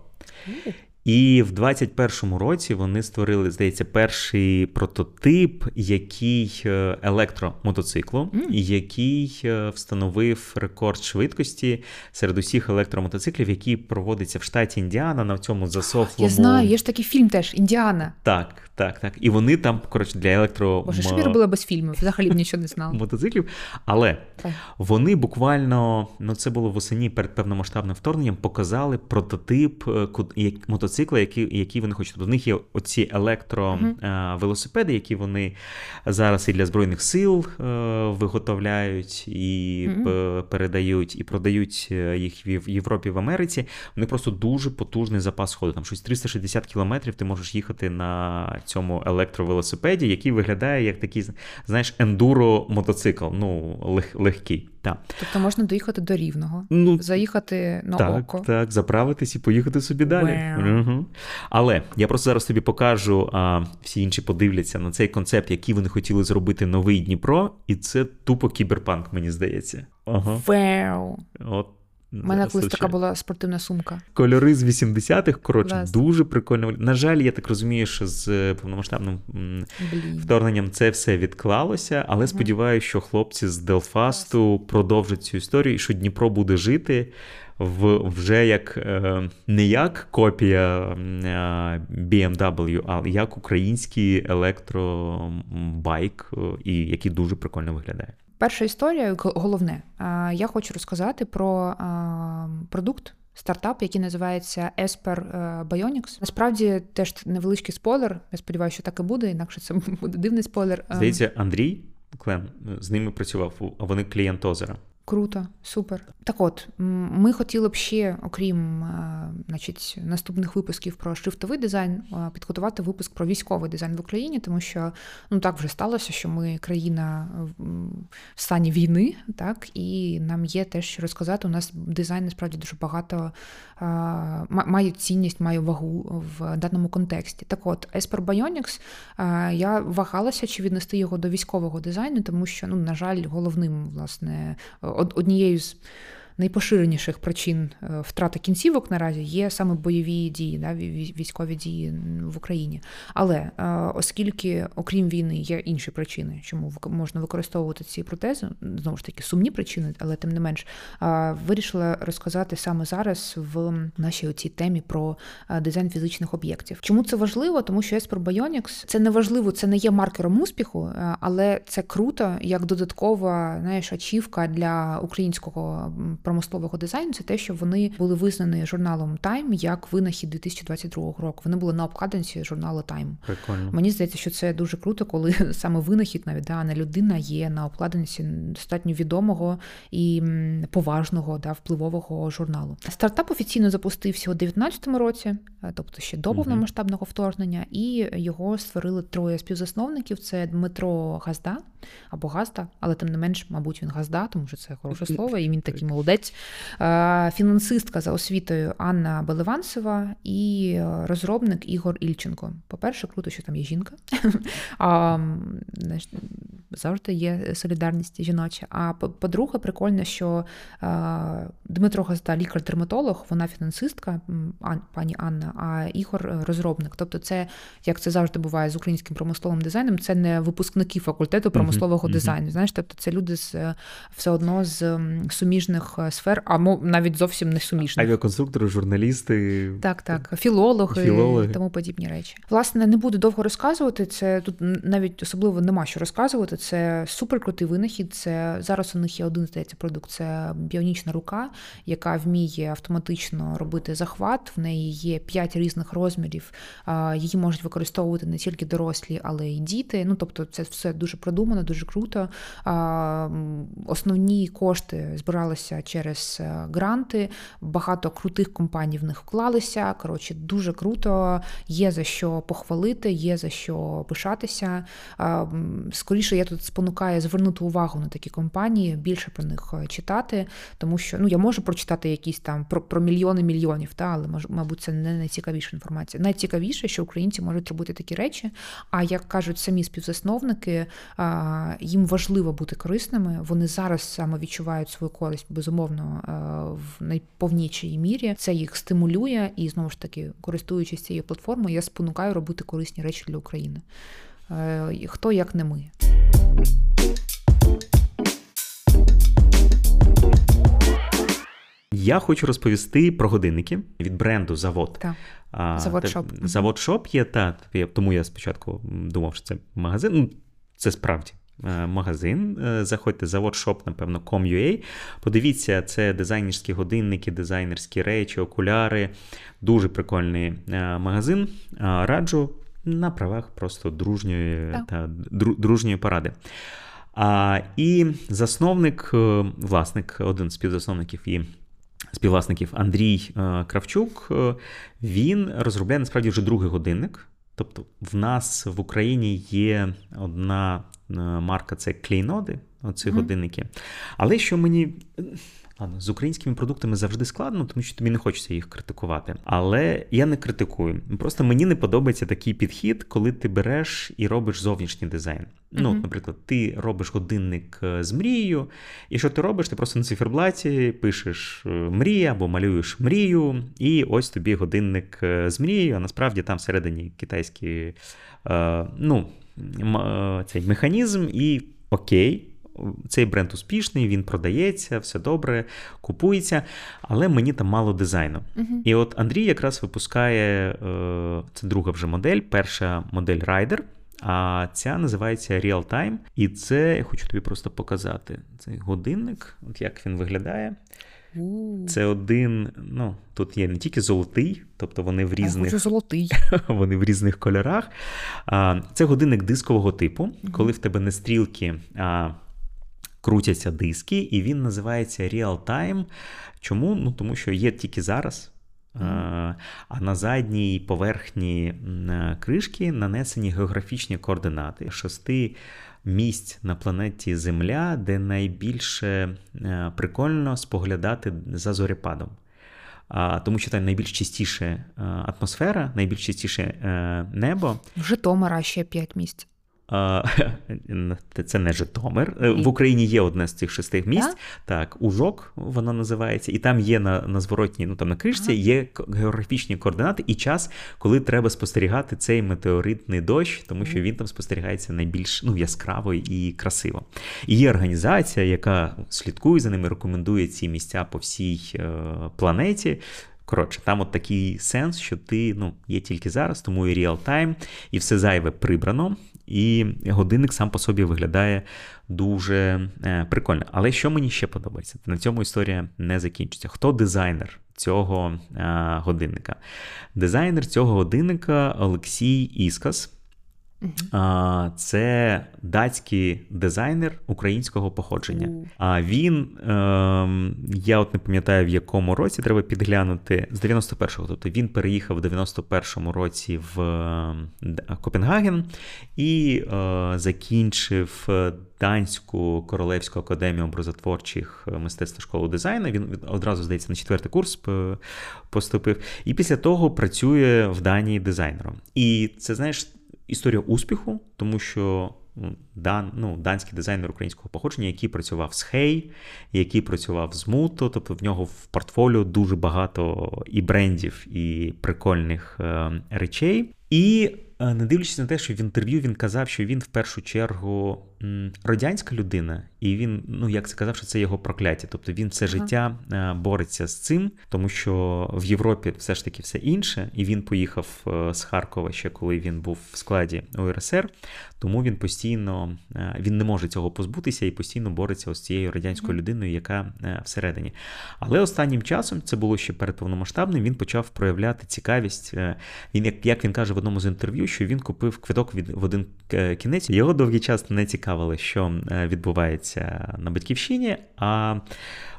І в 21-му році вони створили, здається, перший прототип, який е, електромотоциклу, mm. який е, встановив рекорд швидкості серед усіх електромотоциклів, які проводиться в штаті Індіана на цьому засохлому... Я знаю, є ж такий фільм теж Індіана. Так, так, так. І вони там, коротше, для електро... Боже, що я робила без фільмів? Взагалі б нічого не знала. Мотоциклів. Але так. вони буквально, ну це було восені перед повномасштабним вторгненням, показали прототип е, мотоцикла, який, який вони хочуть. В них є оці електровелосипеди, uh-huh. які вони зараз і для Збройних сил е, виготовляють, і передають, і продають е, їх в Європі в Америці. Вони просто дуже потужний запас ходу. Там щось 360 кілометрів ти можеш їхати на цьому електровелосипеді, який виглядає як такий, знаєш, ендуро мотоцикл. Ну, лег, легкий. Так. Тобто можна доїхати до рівного, ну, заїхати на так, око. Так, заправитись і поїхати собі далі. Угу. Але я просто зараз тобі покажу, а всі інші подивляться на цей концепт, який вони хотіли зробити новий Дніпро, і це тупо кіберпанк, мені здається. Ага. Wow. От у мене колись така була спортивна сумка. Кольори з 80-х, коротше, Власне. дуже прикольно. На жаль, я так розумію, що з повномасштабним Блін. вторгненням це все відклалося, але угу. сподіваюся, що хлопці з Делфасту продовжать цю історію і що Дніпро буде жити в вже як е, не як копія е, BMW, а як український електробайк, е, і який дуже прикольно виглядає. Перша історія, головне, я хочу розказати про продукт. Стартап, який називається Esper Bionics. Насправді теж невеличкий спойлер. Я сподіваюся, що так і буде, інакше це буде дивний спойлер. Здається, Андрій Клен з ними працював, а вони клієнт озера. Круто, супер. Так от, ми хотіли б ще, окрім е, значить, наступних випусків про шрифтовий дизайн, е, підготувати випуск про військовий дизайн в Україні, тому що ну так вже сталося, що ми країна в стані війни, так, і нам є те, що розказати. У нас дизайн насправді дуже багато е, має цінність, має вагу в даному контексті. Так от, Esper Bionics, я вагалася, чи віднести його до військового дизайну, тому що, ну, на жаль, головним, власне, однією з найпоширеніших причин е, втрати кінцівок наразі є саме бойові дії, да, військові дії в Україні. Але е, оскільки, окрім війни, є інші причини, чому можна використовувати ці протези, знову ж таки сумні причини, але тим не менш, вирішила розказати саме зараз в нашій оцій темі про е, дизайн фізичних об'єктів. Чому це важливо? Тому що Esper Bionics – це не важливо, це не є маркером успіху, але це круто як додаткова знаєш, ачівка для українського промислового дизайну це те, що вони були визнані журналом Time як винахід 2022 року. Вони були на обкладинці журналу Time. Прикольно. Мені здається, що це дуже круто, коли [laughs] саме винахід, навіть да, не людина є на обкладинці достатньо відомого і поважного да, впливового журналу. Стартап офіційно запустився у 2019 році, е, тобто ще до повномасштабного вторгнення, і його створили троє співзасновників: це Дмитро Газда або Газда, але тим не менш, мабуть, він Газда, тому що це хороше слово, і він такий молодець молодець, е, фінансистка за освітою Анна Беливанцева і е, розробник Ігор Ільченко. По-перше, круто, що там є жінка. [laughs] завжди є солідарність жіноча. А по-друге, прикольно, що Дмитро Газда, лікар-дерматолог, вона фінансистка, пані Анна, а Ігор розробник. Тобто, це як це завжди буває з українським промисловим дизайном, це не випускники факультету промислового uh-huh, дизайну. Знаєш, тобто це люди з все одно з суміжних сфер, а навіть зовсім не суміжних. Авіаконструктори, журналісти, так, так, філологи, філологи. і тому подібні речі. Власне, не буду довго розказувати. Це тут навіть особливо нема що розказувати. Це суперкрутий винахід. Це зараз у них є один здається продукт. Це біонічна рука, яка вміє автоматично робити захват. В неї є п'ять різних розмірів. Її можуть використовувати не тільки дорослі, але й діти. Ну тобто, це все дуже продумано, дуже круто. Основні кошти збиралися через е, гранти. Багато крутих компаній в них вклалися. Коротше, дуже круто. Є за що похвалити, є за що пишатися. Скоріше я тут спонукаю звернути увагу на такі компанії, більше про них е, читати, тому що ну я можу прочитати якісь там про про мільйони мільйонів, та але мабуть, це не найцікавіша інформація. Найцікавіше, що українці можуть робити такі речі. А як кажуть самі співзасновники, їм важливо бути корисними. Вони зараз саме відчувають свою користь безумовно е, в найповнішій мірі. Це їх стимулює, і знову ж таки, користуючись цією платформою, я спонукаю робити корисні речі для України. Е, хто як не ми. Я хочу розповісти про годинники від бренду Завод. Так. Завод Шоп. Завод Шоп є, та, тому я спочатку думав, що це магазин. Ну, Це справді магазин. Е, заходьте, завод Shop, напевно, com.ua. Подивіться, це дизайнерські годинники, дизайнерські речі, окуляри. Дуже прикольний магазин. Раджу на правах просто дружньої та дружньої поради. А, І засновник, е, власник, один з співзасновників і співвласників Андрій е, Кравчук, е, він розробляє насправді вже другий годинник. Тобто, в нас в Україні є одна марка це клейноди, оці mm-hmm. годинники. Але що мені Ладно, з українськими продуктами завжди складно, тому що тобі не хочеться їх критикувати. Але я не критикую. Просто мені не подобається такий підхід, коли ти береш і робиш зовнішній дизайн. Uh-huh. Ну, наприклад, ти робиш годинник е, з мрією, і що ти робиш? Ти просто на циферблаті пишеш е, мрія або малюєш мрію, і ось тобі годинник е, з мрією, а насправді там всередині китайський ну, цей механізм, і окей цей бренд успішний, він продається, все добре, купується, але мені там мало дизайну. Uh-huh. І от Андрій якраз випускає е, це друга вже модель, перша модель Rider, а ця називається Real Time. І це я хочу тобі просто показати. Цей годинник, от як він виглядає. Це один, ну тут є не тільки золотий, тобто вони в різних хочу золотий. [laughs] вони в різних кольорах. А, Це годинник дискового типу, mm коли в тебе не стрілки, а крутяться диски, і він називається Real Time. Чому? Ну, Тому що є тільки зараз. А на задній поверхні кришки нанесені географічні координати шести місць на планеті Земля, де найбільше е, прикольно споглядати за зорепадом. Тому що там найбільш чистіше е, атмосфера, найбільш чистіше е, небо. В Житомира ще п'ять місць. [laughs] Це не Житомир. Е, в Україні є одне з цих шести місць. Yeah? Так, Ужок воно називається, і там є на на зворотній, ну там на кришці ага. є географічні координати і час, коли треба спостерігати цей метеоритний дощ, тому що він там спостерігається найбільш ну, яскраво і красиво. І є організація, яка слідкує за ними, рекомендує ці місця по всій е, планеті. Коротше, там от такий сенс, що ти ну, є тільки зараз, тому і time, і все зайве прибрано. І годинник сам по собі виглядає дуже е, прикольно. Але що мені ще подобається? На цьому історія не закінчиться. Хто дизайнер цього е, годинника? Дизайнер цього годинника Олексій Іскас. Це датський дизайнер українського походження. А він, ем, я от не пам'ятаю в якому році треба підглянути з 91-го. Тобто він переїхав в 91-му році в ем, Копенгаген і е, закінчив Данську королевську академію образотворчих е, мистецтв школу дизайну. Він одразу здається на четвертий курс поступив. І після того працює в Данії дизайнером. І це знаєш історія успіху, тому що дан, ну, данський дизайнер українського походження, який працював з Хей, який працював з Муто, тобто в нього в портфоліо дуже багато і брендів, і прикольних е, речей. І Е, не дивлячись на те, що в інтерв'ю він казав, що він в першу чергу радянська людина, і він, ну як це казав, що це його прокляття. Тобто він все життя е, бореться з цим, тому що в Європі все ж таки все інше, і він поїхав е, з Харкова ще коли він був в складі УРСР. Тому він постійно він не може цього позбутися і постійно бореться з цією радянською людиною, яка всередині. Але останнім часом це було ще перед повномасштабним. Він почав проявляти цікавість. Він як, він каже в одному з інтерв'ю що він купив квиток від в один е, кінець. Його довгий час не цікавило, що е, відбувається на батьківщині. А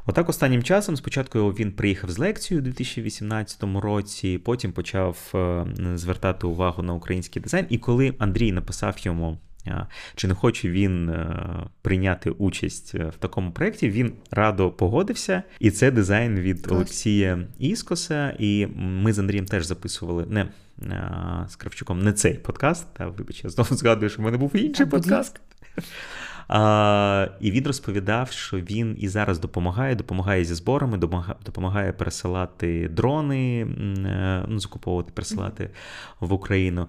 отак останнім часом, спочатку він приїхав з лекцією у 2018 році, потім почав е, звертати увагу на український дизайн. І коли Андрій написав йому. Чи не хоче він прийняти участь в такому проєкті, він радо погодився. І це дизайн від. Олексія Іскоса. І ми з Андрієм теж записували не з Кравчуком не цей подкаст. Та вибач, я знову згадую, що в мене був інший подкаст. А, І він розповідав, що він і зараз допомагає, допомагає зі зборами, допомагає пересилати дрони, е, ну, закуповувати, пересилати в Україну.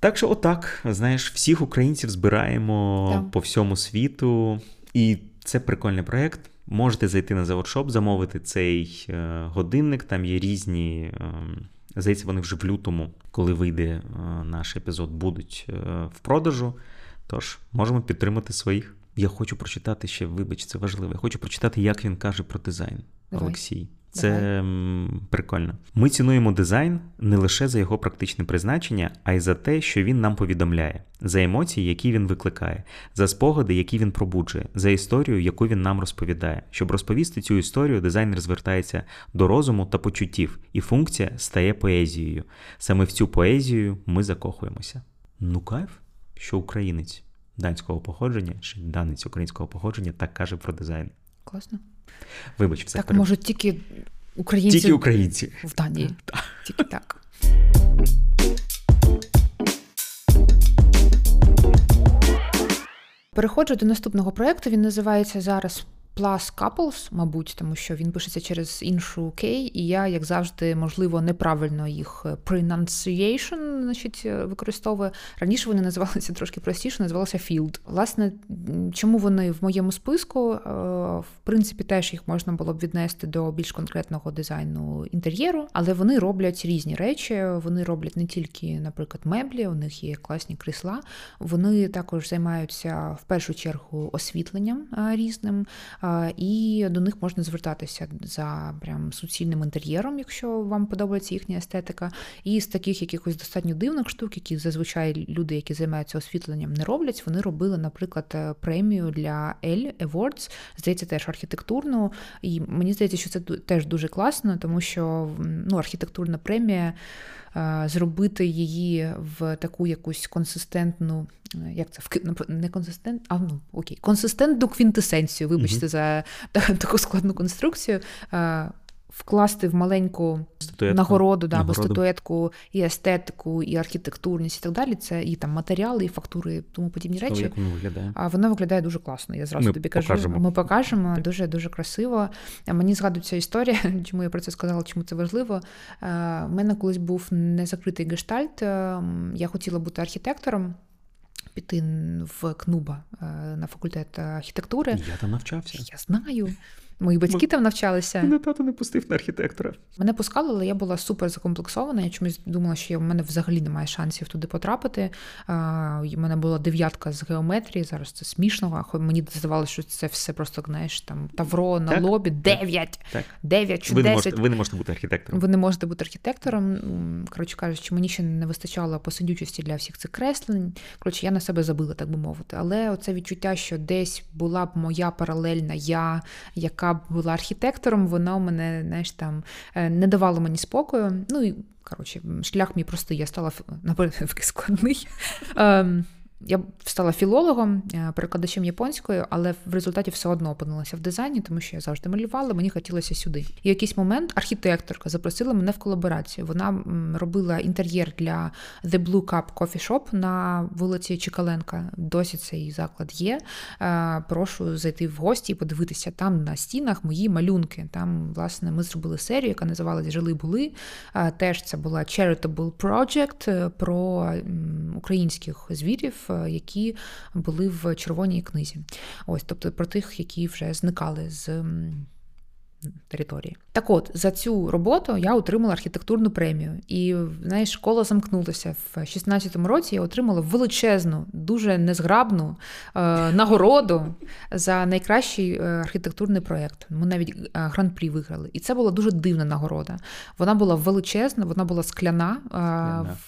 Так що, отак, знаєш, всіх українців збираємо так. по всьому світу, і це прикольний проєкт. Можете зайти на заворшоп, замовити цей е, годинник, там є різні. Здається, вони вже в лютому, коли вийде е, наш епізод, будуть е, в продажу. Тож можемо підтримати своїх. Я хочу прочитати ще, вибач, це важливо. Я хочу прочитати, як він каже про дизайн, Давай. Олексій. Це Давай. прикольно. Ми цінуємо дизайн не лише за його практичне призначення, а й за те, що він нам повідомляє, за емоції, які він викликає, за спогади, які він пробуджує, за історію, яку він нам розповідає. Щоб розповісти цю історію, дизайнер звертається до розуму та почуттів, і функція стає поезією. Саме в цю поезію ми закохуємося. Ну, кайф, що українець данського походження, чи данець українського походження так каже про дизайн. Класно. Вибач, все так переб... можуть тільки українці Тільки українці в Данії. [laughs] Тільки так. Переходжу до наступного проєкту. Він називається зараз Plus Couples, мабуть, тому що він пишеться через іншу кей, і я, як завжди, можливо, неправильно їх е, pronunciation, значить, е, використовую. Раніше вони називалися трошки простіше, називалися Field. Власне, чому вони в моєму списку? Е, в принципі, теж їх можна було б віднести до більш конкретного дизайну інтер'єру, але вони роблять різні речі. Вони роблять не тільки, наприклад, меблі, у них є класні крісла. Вони також займаються в першу чергу освітленням різним і до них можна звертатися за прям суцільним інтер'єром, якщо вам подобається їхня естетика. І з таких якихось достатньо дивних штук, які зазвичай люди, які займаються освітленням, не роблять. Вони робили, наприклад, е, премію для L Awards, здається, теж архітектурну. І мені здається, що це теж дуже класно, тому що ну, архітектурна премія. Е, зробити її в таку якусь консистентну, е, як це не консистент, а ну окей, консистентну квінтесенцію, вибачте, mm за таку складну конструкцію. Вкласти в маленьку статуетку. нагороду, да, або статуетку і естетику, і архітектурність, і так далі. Це і там матеріали, і фактури, тому подібні Що, речі. Як воно виглядає? А воно виглядає дуже класно. Я зразу ми тобі кажу. Покажемо. Ми покажемо дуже дуже красиво. Мені згадується історія, [laughs] чому я про це сказала, чому це важливо. У мене колись був незакритий гештальт. Я хотіла бути архітектором. Піти в КНУБА на факультет архітектури. Я там навчався. Я знаю. Мої батьки там навчалися. Мене тато не пустив на архітектора. Мене пускали, але я була супер закомплексована. Я чомусь думала, що в мене взагалі немає шансів туди потрапити. У мене була дев'ятка з геометрії. Зараз це смішно. А мені здавалося, що це все просто знаєш, там тавро на так? лобі. Дев'ять. Дев'ять чи десять. Ви не можете бути архітектором. Ви не можете бути архітектором. Коротше кажучи, мені ще не вистачало посидючості для всіх цих креслень. Коротше, я на себе забила, так би мовити. Але оце відчуття, що десь була б моя паралельна я, яка була архітектором, вона мене знаєш, там е, не давала мені спокою. Ну і коротше, шлях мій простий, я стала наперед складний. [laughs] Я стала філологом, е, перекладачем японською, але в результаті все одно опинилася в дизайні, тому що я завжди малювала, мені хотілося сюди. І в якийсь момент архітекторка запросила мене в колаборацію. Вона робила інтер'єр для The Blue Cup Coffee Shop на вулиці Чекаленка. Досі цей заклад є. Е, прошу зайти в гості і подивитися там на стінах мої малюнки. Там, власне, ми зробили серію, яка називалася Жили були. Е, теж це була Charitable Project про українських звірів. Е, які були в червоній книзі. Ось, тобто про тих, які вже зникали з території. Так от, за цю роботу я отримала архітектурну премію. І знаєш, школа замкнулася в 16-му році. Я отримала величезну, дуже незграбну е, нагороду за найкращий е, архітектурний проєкт. Ми навіть е, гран-прі виграли. І це була дуже дивна нагорода. Вона була величезна, вона була скляна,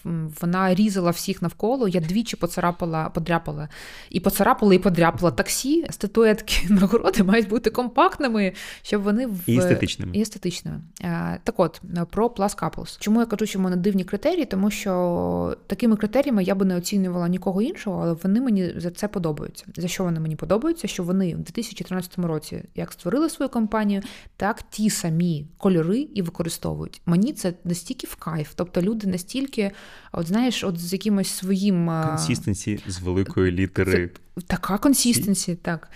е, вона різала всіх навколо. Я двічі поцарапала, подряпала і поцарапала, і подряпала таксі. Статуетки [laughs] нагороди мають бути компактними, щоб вони в і естетичними. І естетичними. Е, так от, про Plus Couples. Чому я кажу, що в мене дивні критерії? Тому що такими критеріями я би не оцінювала нікого іншого, але вони мені за це подобаються. За що вони мені подобаються? Що вони в 2014 році як створили свою компанію, так ті самі кольори і використовують. Мені це настільки в кайф. Тобто люди настільки, от знаєш, от з якимось своїм консістенсі з великої літери. Це така консістенсі, так.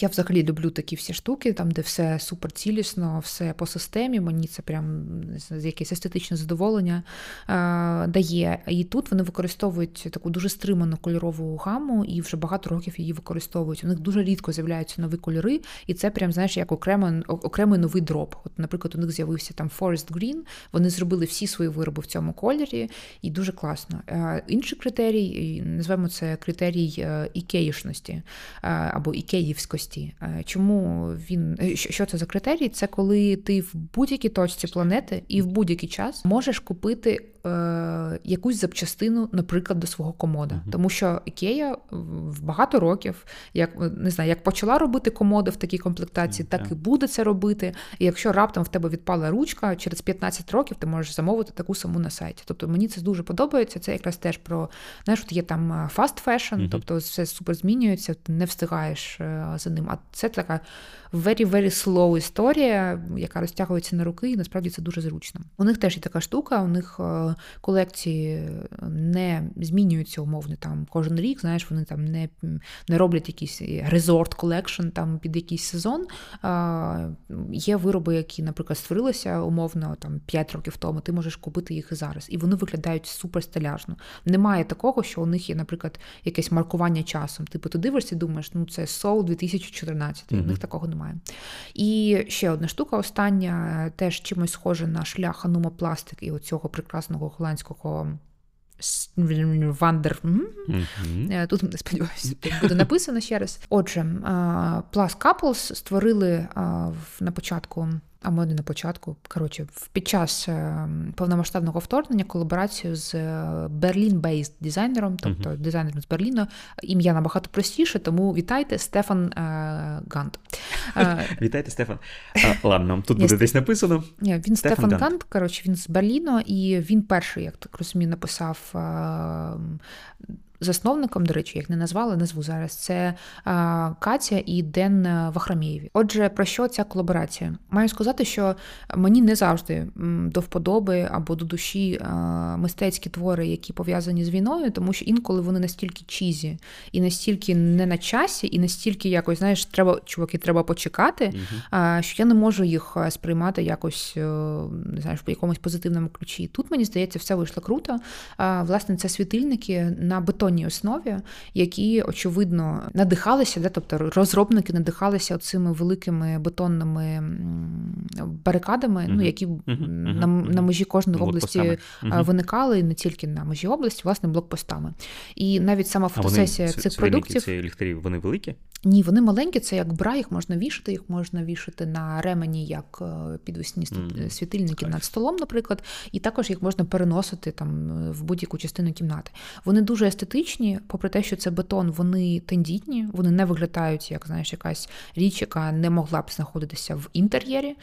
Я взагалі люблю такі всі штуки, там, де все супер цілісно, все по системі. Мені це прям якесь естетичне задоволення е, дає. І тут вони використовують таку дуже стриману кольорову гаму і вже багато років її використовують. У них дуже рідко з'являються нові кольори, і це прям знаєш як окремо, окремий новий дроп. От, наприклад, у них з'явився там Forest Green, Вони зробили всі свої вироби в цьому кольорі, і дуже класно. Е, інший критерій, називаємо це критерій е, ікеїшності е, або ікеївськості якості. Е, чому він е, що це за критерій? Це коли ти в будь-якій точці планети і в будь-який час можеш купити е, якусь запчастину, наприклад, до свого комода. Uh-huh. Тому що Ікея в багато років, як не знаю, як почала робити комоди в такій комплектації, uh-huh. так і буде це робити. І якщо раптом в тебе відпала ручка, через 15 років ти можеш замовити таку саму на сайті. Тобто мені це дуже подобається. Це якраз теж про знаєш, от є там fast fashion, uh-huh. тобто все супер змінюється, ти не встигаєш за ним. А це така very-very slow історія, яка розтягується на руки, і насправді це дуже зручно. У них теж є така штука, у них е, колекції не змінюються умовно там кожен рік. Знаєш, вони там не не роблять якийсь resort collection там під якийсь сезон. Є вироби, які, наприклад, створилися умовно там 5 років тому. Ти можеш купити їх і зараз, і вони виглядають супер стиляжно. Немає такого, що у них є, наприклад, якесь маркування часом. Типу, ти дивишся і думаєш, ну це Soul 2014. Mm-hmm. У них такого немає немає. І ще одна штука, остання теж чимось схоже на шлях анумопластик і оцього прекрасного голландського. Вандер. Mm-hmm. Тут сподіваюся, буде написано ще раз. Отже, Plus Couples створили на початку а ми не на початку. Коротше, під час е, повномасштабного вторгнення колаборацію з Берлін-бейст дизайнером, тобто uh-huh. дизайнером з Берліна. Ім'я набагато простіше, тому вітайте Стефан е, Гант. [laughs] Е, вітайте, Стефан. Ладно, тут буде десь написано. Він Стефан Гант, коротше, він з Берліна, і він перший, як так розумію, написав засновником, до речі, як не назвали, назву зараз. Це Катя і Ден Вахрамєєві. Отже, про що ця колаборація? Маю сказати, що мені не завжди до вподоби або до душі мистецькі твори, які пов'язані з війною, тому що інколи вони настільки чізі і настільки не на часі, і настільки якось знаєш, треба чуваки, треба почекати, угу. що я не можу їх сприймати якось е, не знаю, в якомусь позитивному ключі. Тут мені здається, все вийшло круто. Власне, це світильники на бетоні електронній основі, які очевидно надихалися, де, тобто розробники надихалися цими великими бетонними барикадами, ну які на на межі кожної області uh-huh. виникали і не тільки на межі області, власне, блокпостами. І навіть сама фотосесія вони, цих продуктів ці ліхтарі вони великі. Ні, вони маленькі, це як бра, їх можна вішати, їх можна вішати на ремені, як е, підвісні mm-hmm. світильники над столом, наприклад, і також їх можна переносити там в будь-яку частину кімнати. Вони дуже естетичні симетричні, попри те, що це бетон, вони тендітні, вони не виглядають як знаєш, якась річ, яка не могла б знаходитися в інтер'єрі.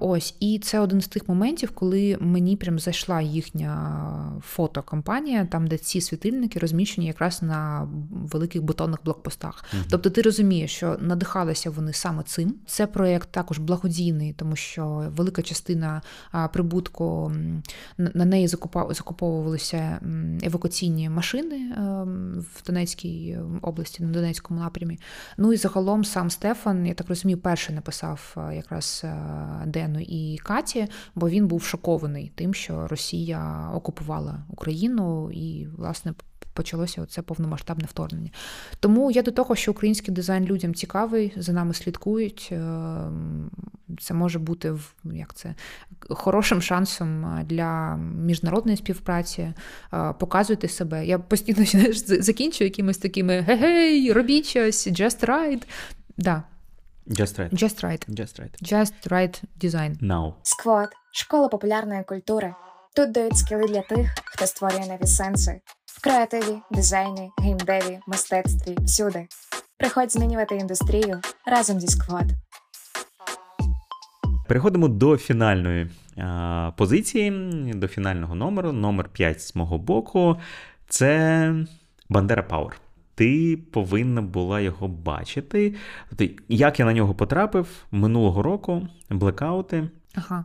Ось, і це один з тих моментів, коли мені прям зайшла їхня фотокомпанія, там де ці світильники розміщені якраз на великих бетонних блокпостах. Mm-hmm. Тобто, ти розумієш, що надихалися вони саме цим. Це проєкт також благодійний, тому що велика частина прибутку на неї закуповувалися евакуаційні машини в Донецькій області, на Донецькому напрямі. Ну і загалом сам Стефан, я так розумію, перший написав якраз Дену і Каті, бо він був шокований тим, що Росія окупувала Україну і, власне, почалося це повномасштабне вторгнення. Тому я до того, що український дизайн людям цікавий, за нами слідкують. Ем, це може бути як це хорошим шансом для міжнародної співпраці. Е, показуйте себе. Я постійно [laughs] знаєш, закінчую якимись такими гей, робіть щось, just right. Да. Just right. Just right. Just right. Just right design. Now. Сквот школа популярної культури. Тут дають скіли для тих, хто створює нові сенси в креативі, дизайні, геймдеві, мистецтві, всюди. Приходь змінювати індустрію разом зі Сквот. Переходимо до фінальної а, позиції, до фінального номеру. Номер 5 з мого боку. Це Бандера Power. Ти повинна була його бачити. Як я на нього потрапив минулого року, блекаути. Ага.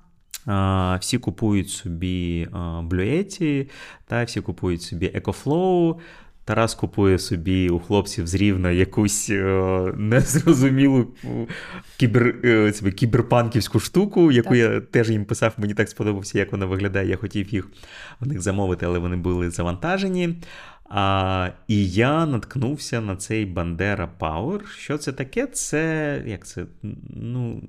Всі купують собі блюеті, та всі купують собі EcoFlow. Тарас купує собі у хлопців з рівна якусь е, незрозумілу кібер, е, кіберпанківську штуку, яку так. я теж їм писав, мені так сподобався, як вона виглядає. Я хотів їх у них замовити, але вони були завантажені. А, І я наткнувся на цей Бандера Power. Що це таке? Це як це? Ну,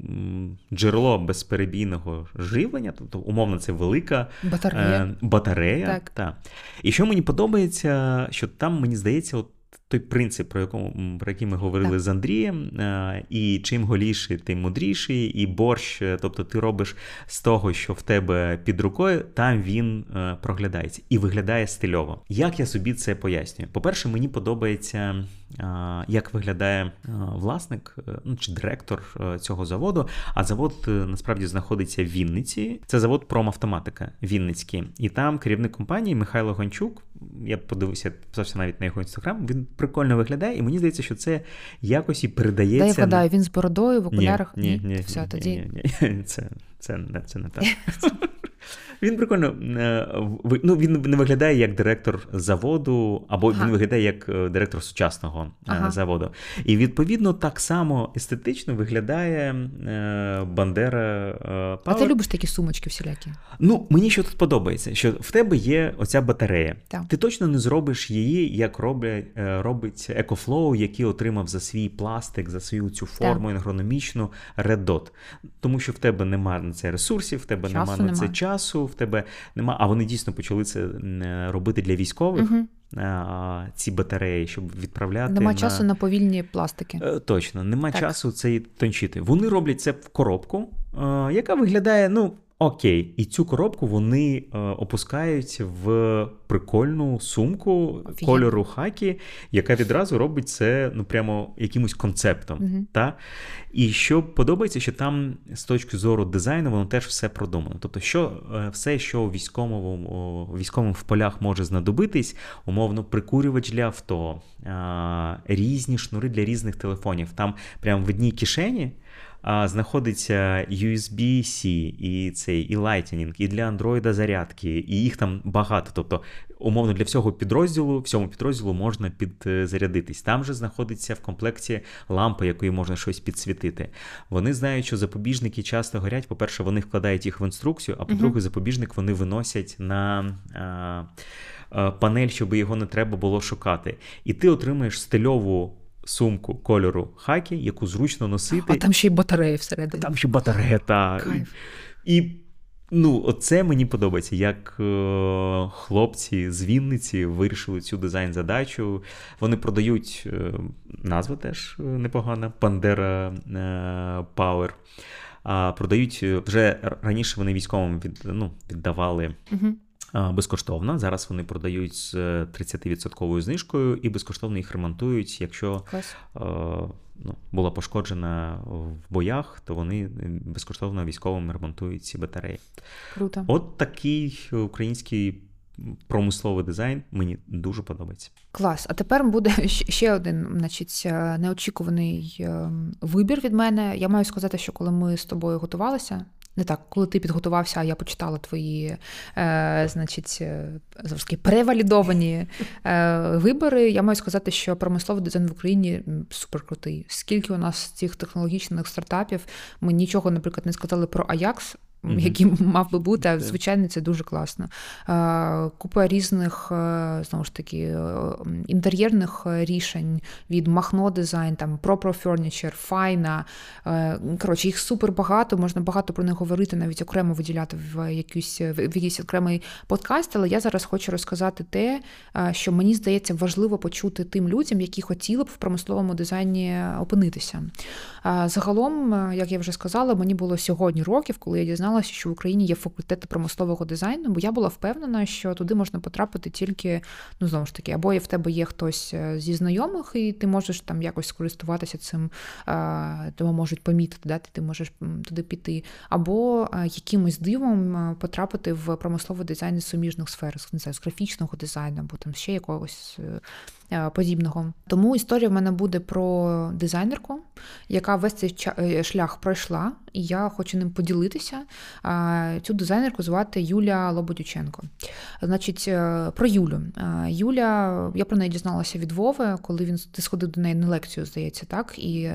джерело безперебійного живлення, тобто, умовно, це велика батарея. Е, батарея так. Та. І що мені подобається, що там, мені здається, от той принцип, про якому про який ми говорили так. з Андрієм, е, і чим голіший, тим мудріший, і борщ, е, тобто ти робиш з того, що в тебе під рукою, там він е, проглядається і виглядає стильово. Як я собі це пояснюю? По-перше, мені подобається, як виглядає власник ну, чи директор цього заводу. А завод насправді знаходиться в Вінниці. Це завод промавтоматика Вінницький. І там керівник компанії Михайло Гончук. Я подивився, підписався навіть на його інстаграм. Він прикольно виглядає, і мені здається, що це якось і передається. Дай вгадаю, він з бородою в окулярах. Ні, ні, ні, Все, ні, тоді. Ні, ні, [laughs] Це, це, не, це не так. Він прикольно е, ну, він не виглядає як директор заводу, або ага. він виглядає як е, директор сучасного е, ага. заводу. І відповідно так само естетично виглядає Бандера Power. А ти любиш такі сумочки всілякі? Ну, мені що тут подобається, що в тебе є оця батарея. Так. Ти точно не зробиш її, як роблять, робить EcoFlow, який отримав за свій пластик, за свою цю форму так. ергономічну Red Dot. Тому що в тебе немає на це ресурсів, в тебе немає на це часу в тебе нема. А вони дійсно почали це робити для військових. Угу. Ці батареї, щоб відправляти. Нема на... часу на повільні пластики. Е, точно, нема так. часу це тончити. Вони роблять це в коробку, яка виглядає, ну, Окей, і цю коробку вони е, опускають в прикольну сумку Офігенно. кольору хакі, яка відразу робить це ну прямо якимось концептом. Угу. Та? І що подобається, що там з точки зору дизайну воно теж все продумано. Тобто, що е, все, що військовому військовому в полях може знадобитись, умовно, прикурювач для авто, е, різні шнури для різних телефонів. Там прямо в одній кишені знаходиться USB-C, і цей, і Lightning, і для Android зарядки, і їх там багато. Тобто, умовно, для всього підрозділу, всьому підрозділу можна підзарядитись. Там же знаходиться в комплекті лампа, якою можна щось підсвітити. Вони знають, що запобіжники часто горять. По-перше, вони вкладають їх в інструкцію, а по-друге, запобіжник вони виносять на. А, Панель, щоб його не треба було шукати, і ти отримаєш стильову сумку кольору хакі, яку зручно носити. А там ще й батареї всередині. Там ще батарея, так. І ну, оце мені подобається, як е, хлопці з Вінниці вирішили цю дизайн-задачу. Вони продають е, назва теж е, непогана Пандера е, Power. Продають вже раніше вони військовим від, ну, віддавали. Угу. Безкоштовно. Зараз вони продають з 30% знижкою і безкоштовно їх ремонтують. Якщо ну, була пошкоджена в боях, то вони безкоштовно військовим ремонтують ці батареї. Круто. От такий український. Промисловий дизайн мені дуже подобається. Клас. А тепер буде [laughs] ще один, значить, неочікуваний ем, вибір від мене. Я маю сказати, що коли ми з тобою готувалися, не так, коли ти підготувався, а я почитала твої, е, значить, е, завжди превалідовані е, вибори. Я маю сказати, що промисловий дизайн в Україні суперкрутий. Скільки у нас цих технологічних стартапів, ми нічого, наприклад, не сказали про Аякс mm-hmm. який мав би бути, а звичайно, це дуже класно. Купа різних знову ж таки е, інтер'єрних рішень від Махно дизайн, там Pro Furniture, Файна. Коротше, їх супер багато, можна багато про них говорити, навіть окремо виділяти в якийсь в якийсь окремий подкаст. Але я зараз хочу розказати те, що мені здається важливо почути тим людям, які хотіли б в промисловому дизайні опинитися. Загалом, як я вже сказала, мені було сьогодні років, коли я дізналася дізналася, що в Україні є факультети промислового дизайну, бо я була впевнена, що туди можна потрапити тільки, ну знову ж таки, або в тебе є хтось е, зі знайомих, і ти можеш там якось скористуватися цим, тебе можуть помітити, да, ти можеш туди піти, або якимось дивом потрапити в промисловий дизайн з суміжних сфер, не знаю, з графічного дизайну, або там ще якогось е, Е, подібного. Тому історія в мене буде про дизайнерку, яка весь цей е, шлях пройшла, і я хочу ним поділитися. Цю дизайнерку звати Юля Лободюченко. Значить, е, про Юлю. Юля, я про неї дізналася від Вови, коли він ти сходив до неї на лекцію, здається, так? І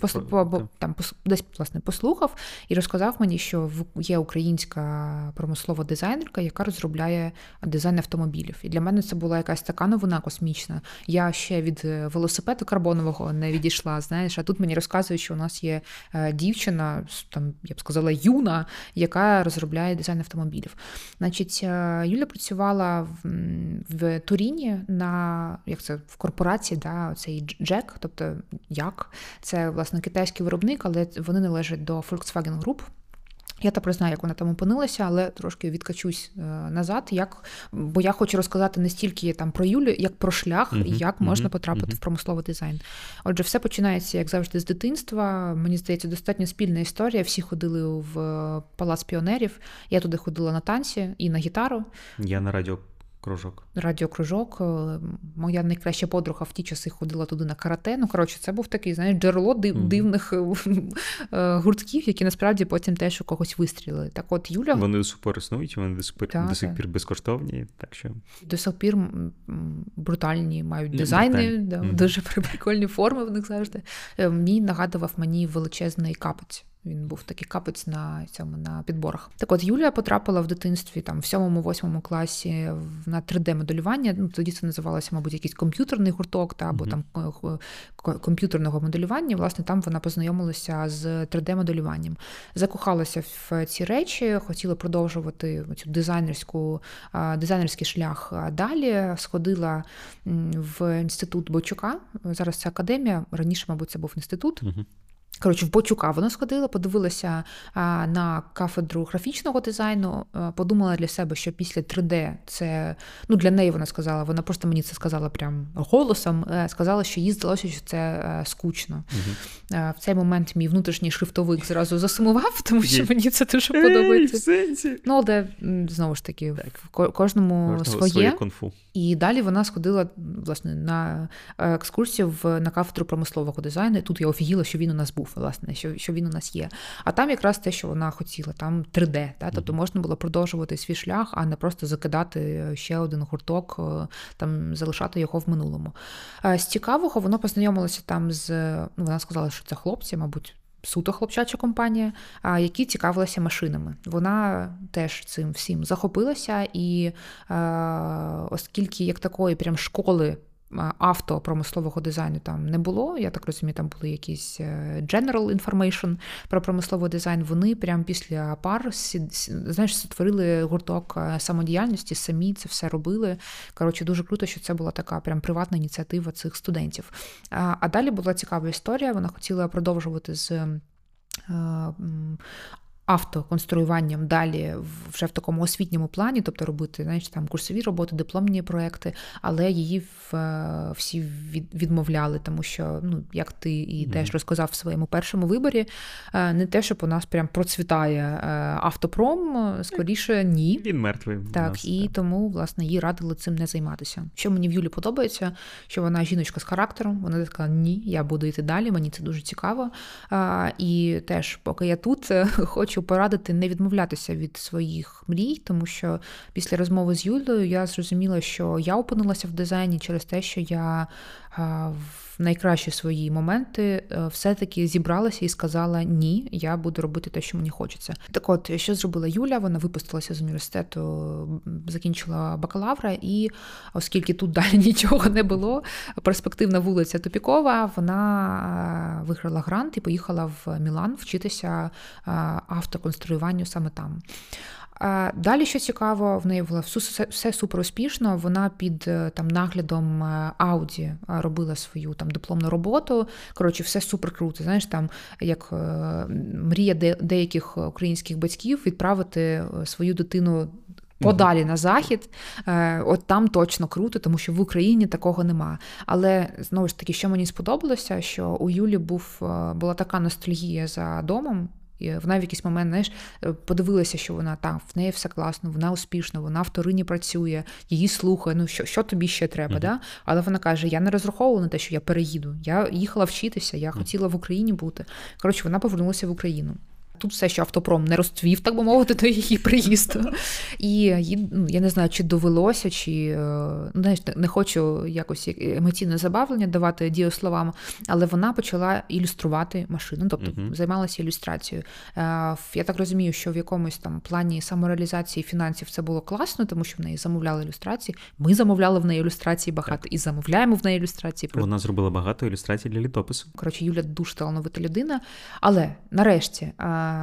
пос, по, там десь власне послухав і розказав мені, що є українська промислова дизайнерка, яка розробляє дизайн автомобілів. І для мене це була якась така новина космічна. Я ще від е, велосипеду карбонового не відійшла. Знаєш, а тут мені розказують, що у нас є е, дівчина, там я б сказала, юна, яка розробляє дизайн автомобілів. Значить, е, Юля працювала в, в Туріні на як це в корпорації, да, цей Джек, тобто як це власне китайський виробник, але вони належать до Volkswagen Group. Я тепер знаю, як вона там опинилася, але трошки відкачусь е, назад. Як бо я хочу розказати не стільки там про Юлю, як про шлях і uh-huh, як можна uh-huh, потрапити uh-huh. в промисловий дизайн. Отже, все починається, як завжди, з дитинства. Мені здається, достатньо спільна історія. Всі ходили в е, палац піонерів. Я туди ходила на танці і на гітару. Я на радіо Кружок. Радіокружок. Е, моя найкраща подруга в ті часи ходила туди на карате. Ну, коротше, це був такий, знаєш, джерело див, mm. дивних [laughs] е, гуртків, які насправді потім теж у когось вистрілили. Так от Юля. Вони до сих пор існують, вони до сих пір, до сих пір безкоштовні. так що... До сих пір брутальні мають дизайни, да, mm. дуже [laughs] прикольні форми в них завжди. Е, мій нагадував мені величезний капець. Він був такий капець на цьому на підборах. Так от Юлія потрапила в дитинстві там в сьомому-восьмому класі на 3D-моделювання. Ну тоді це називалося, мабуть, якийсь комп'ютерний гурток, та або mm-hmm. там комп'ютерного моделювання. Власне, там вона познайомилася з 3D-моделюванням, закохалася в ці речі, хотіла продовжувати цю дизайнерську дизайнерський шлях далі. Сходила в інститут Бочука. Зараз це академія. Раніше, мабуть, це був інститут. Mm-hmm. Коротше, в Бочука вона сходила, подивилася а, на кафедру графічного дизайну, а, подумала для себе, що після 3D це ну для неї вона сказала, вона просто мені це сказала прям голосом. Е, сказала, що їй здалося, що це е, скучно. Угу. В цей момент мій внутрішній шрифтовик зразу засумував, тому що мені це дуже подобається. Ну, але знову ж таки, в кожному своє. своє конфу. І далі вона сходила власне на екскурсію в на кафедру промислового дизайну. І Тут я офігіла, що він у нас був, власне, що що він у нас є. А там якраз те, що вона хотіла, там 3D, та? тобто можна було продовжувати свій шлях, а не просто закидати ще один гурток, е, там залишати його в минулому. З цікавого воно познайомилося там з ну, вона сказала, що це хлопці, мабуть суто хлопчача компанія, які цікавилися машинами. Вона теж цим всім захопилася, і оскільки як такої прям школи автопромислового дизайну там не було. Я так розумію, там були якісь е, general information про промисловий дизайн. Вони прямо після пар знаєш, створили гурток е, самодіяльності, самі це все робили. Коротше, дуже круто, що це була така прям приватна ініціатива цих студентів. А далі була цікава історія. Вона хотіла продовжувати з. Автоконструюванням далі вже в такому освітньому плані, тобто робити знаєш, там курсові роботи, дипломні проекти, але її в, е, всі відмовляли, тому що, ну, як ти і mm-hmm. теж розказав в своєму першому виборі, е, не те, щоб у нас прям процвітає е, автопром, скоріше ні. Він мертвий. Так, нас, і так. тому, власне, їй радили цим не займатися. Що мені в Юлі подобається, що вона жіночка з характером, вона така, ні, я буду йти далі, мені це дуже цікаво. І теж, поки я тут, [laughs] хочу хочу порадити не відмовлятися від своїх мрій, тому що після розмови з Юлею я зрозуміла, що я опинилася в дизайні через те, що я в найкращі свої моменти е, все-таки зібралася і сказала ні, я буду робити те, що мені хочеться. Так, от що зробила Юля? Вона випустилася з університету, закінчила бакалавра, і оскільки тут далі [laughs] нічого не було, перспективна вулиця Топікова, вона е, виграла грант і поїхала в Мілан вчитися е, автоконструюванню саме там. Далі, що цікаво, в неї було все, все супер успішно. Вона під е, там наглядом Ауді е, робила свою там дипломну роботу. Коротше, все супер круто. Знаєш, там як е, мрія деяких українських батьків відправити свою дитину. Подалі на захід, от там точно круто, тому що в Україні такого нема. Але знову ж таки, що мені сподобалося, що у Юлі був була така ностальгія за домом, і вона в якийсь момент знаєш, е, подивилася, що вона там, в неї все класно, вона успішна, вона в Торині працює, її слухає. Ну що що тобі ще треба? Mm-hmm. Да? Але вона каже: Я не розраховувала на те, що я переїду. Я їхала вчитися, я хотіла в Україні бути. Коротше, вона повернулася в Україну. Тут все, що автопром не розцвів, так би мовити, до її приїзду. І їй, ну, я не знаю, чи довелося, чи е, ну, знаєш, не хочу якось емоційне забавлення давати дієсловам, але вона почала ілюструвати машину, тобто uh-huh. займалася ілюстрацією. Е, я так розумію, що в якомусь там плані самореалізації фінансів це було класно, тому що в неї замовляли ілюстрації. Ми замовляли в неї ілюстрації багато так. і замовляємо в неї ілюстрації. Вона зробила багато ілюстрацій для літопису. Коротше, Юля дуже талановита людина. Але нарешті.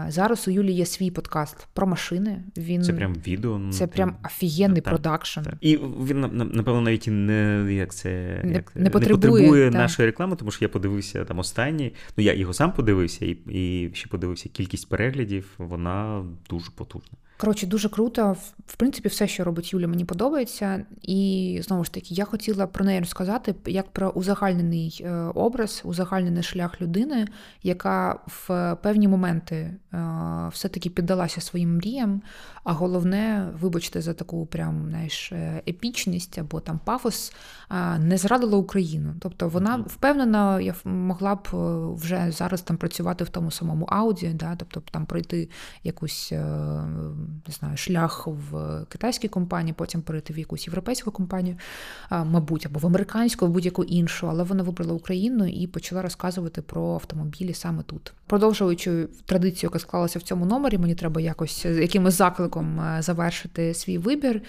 Зараз у Юлі є свій подкаст про машини. Він Це прям відео. Ну, це прям офігенний так, продакшн. Так. І він напевно навіть не як це не, як, не потребує, не потребує нашої реклами, тому що я подивився там останні. Ну я його сам подивився, і, і ще подивився кількість переглядів. Вона дуже потужна. Коротше, дуже круто. В принципі, все, що робить Юля, мені подобається. І знову ж таки, я хотіла про неї розказати як про узагальнений е, образ, узагальнений шлях людини, яка в певні моменти е, все-таки піддалася своїм мріям. А головне, вибачте, за таку прям знаєш, е, епічність або там пафос, не зрадила Україну. Тобто вона впевнена, я могла б вже зараз там працювати в тому самому ауді, да, тобто там пройти якусь не знаю, шлях в китайській компанії, потім перейти в якусь європейську компанію, мабуть, або в американську, в будь-яку іншу, але вона вибрала Україну і почала розказувати про автомобілі саме тут. Продовжуючи традицію, яка склалася в цьому номері, мені треба якось якимось закликом е, завершити свій вибір.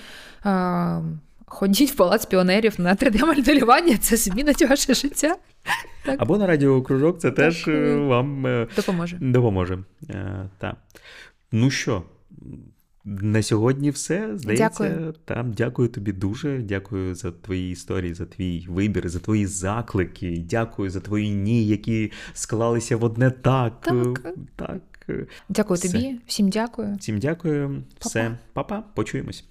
Ходіть в палац піонерів на 3D-моделювання, це змінить ваше життя. Так. Або на радіокружок, це так. теж е, вам е, допоможе. допоможе. Так. Ну що, на сьогодні все здається. Дякую. Там дякую тобі дуже. Дякую за твої історії, за твій вибір, за твої заклики. Дякую за твої ні, які склалися в одне так. Так. так. Дякую все. тобі, всім дякую. Всім дякую. Па-па. Все, Па-па. почуємось.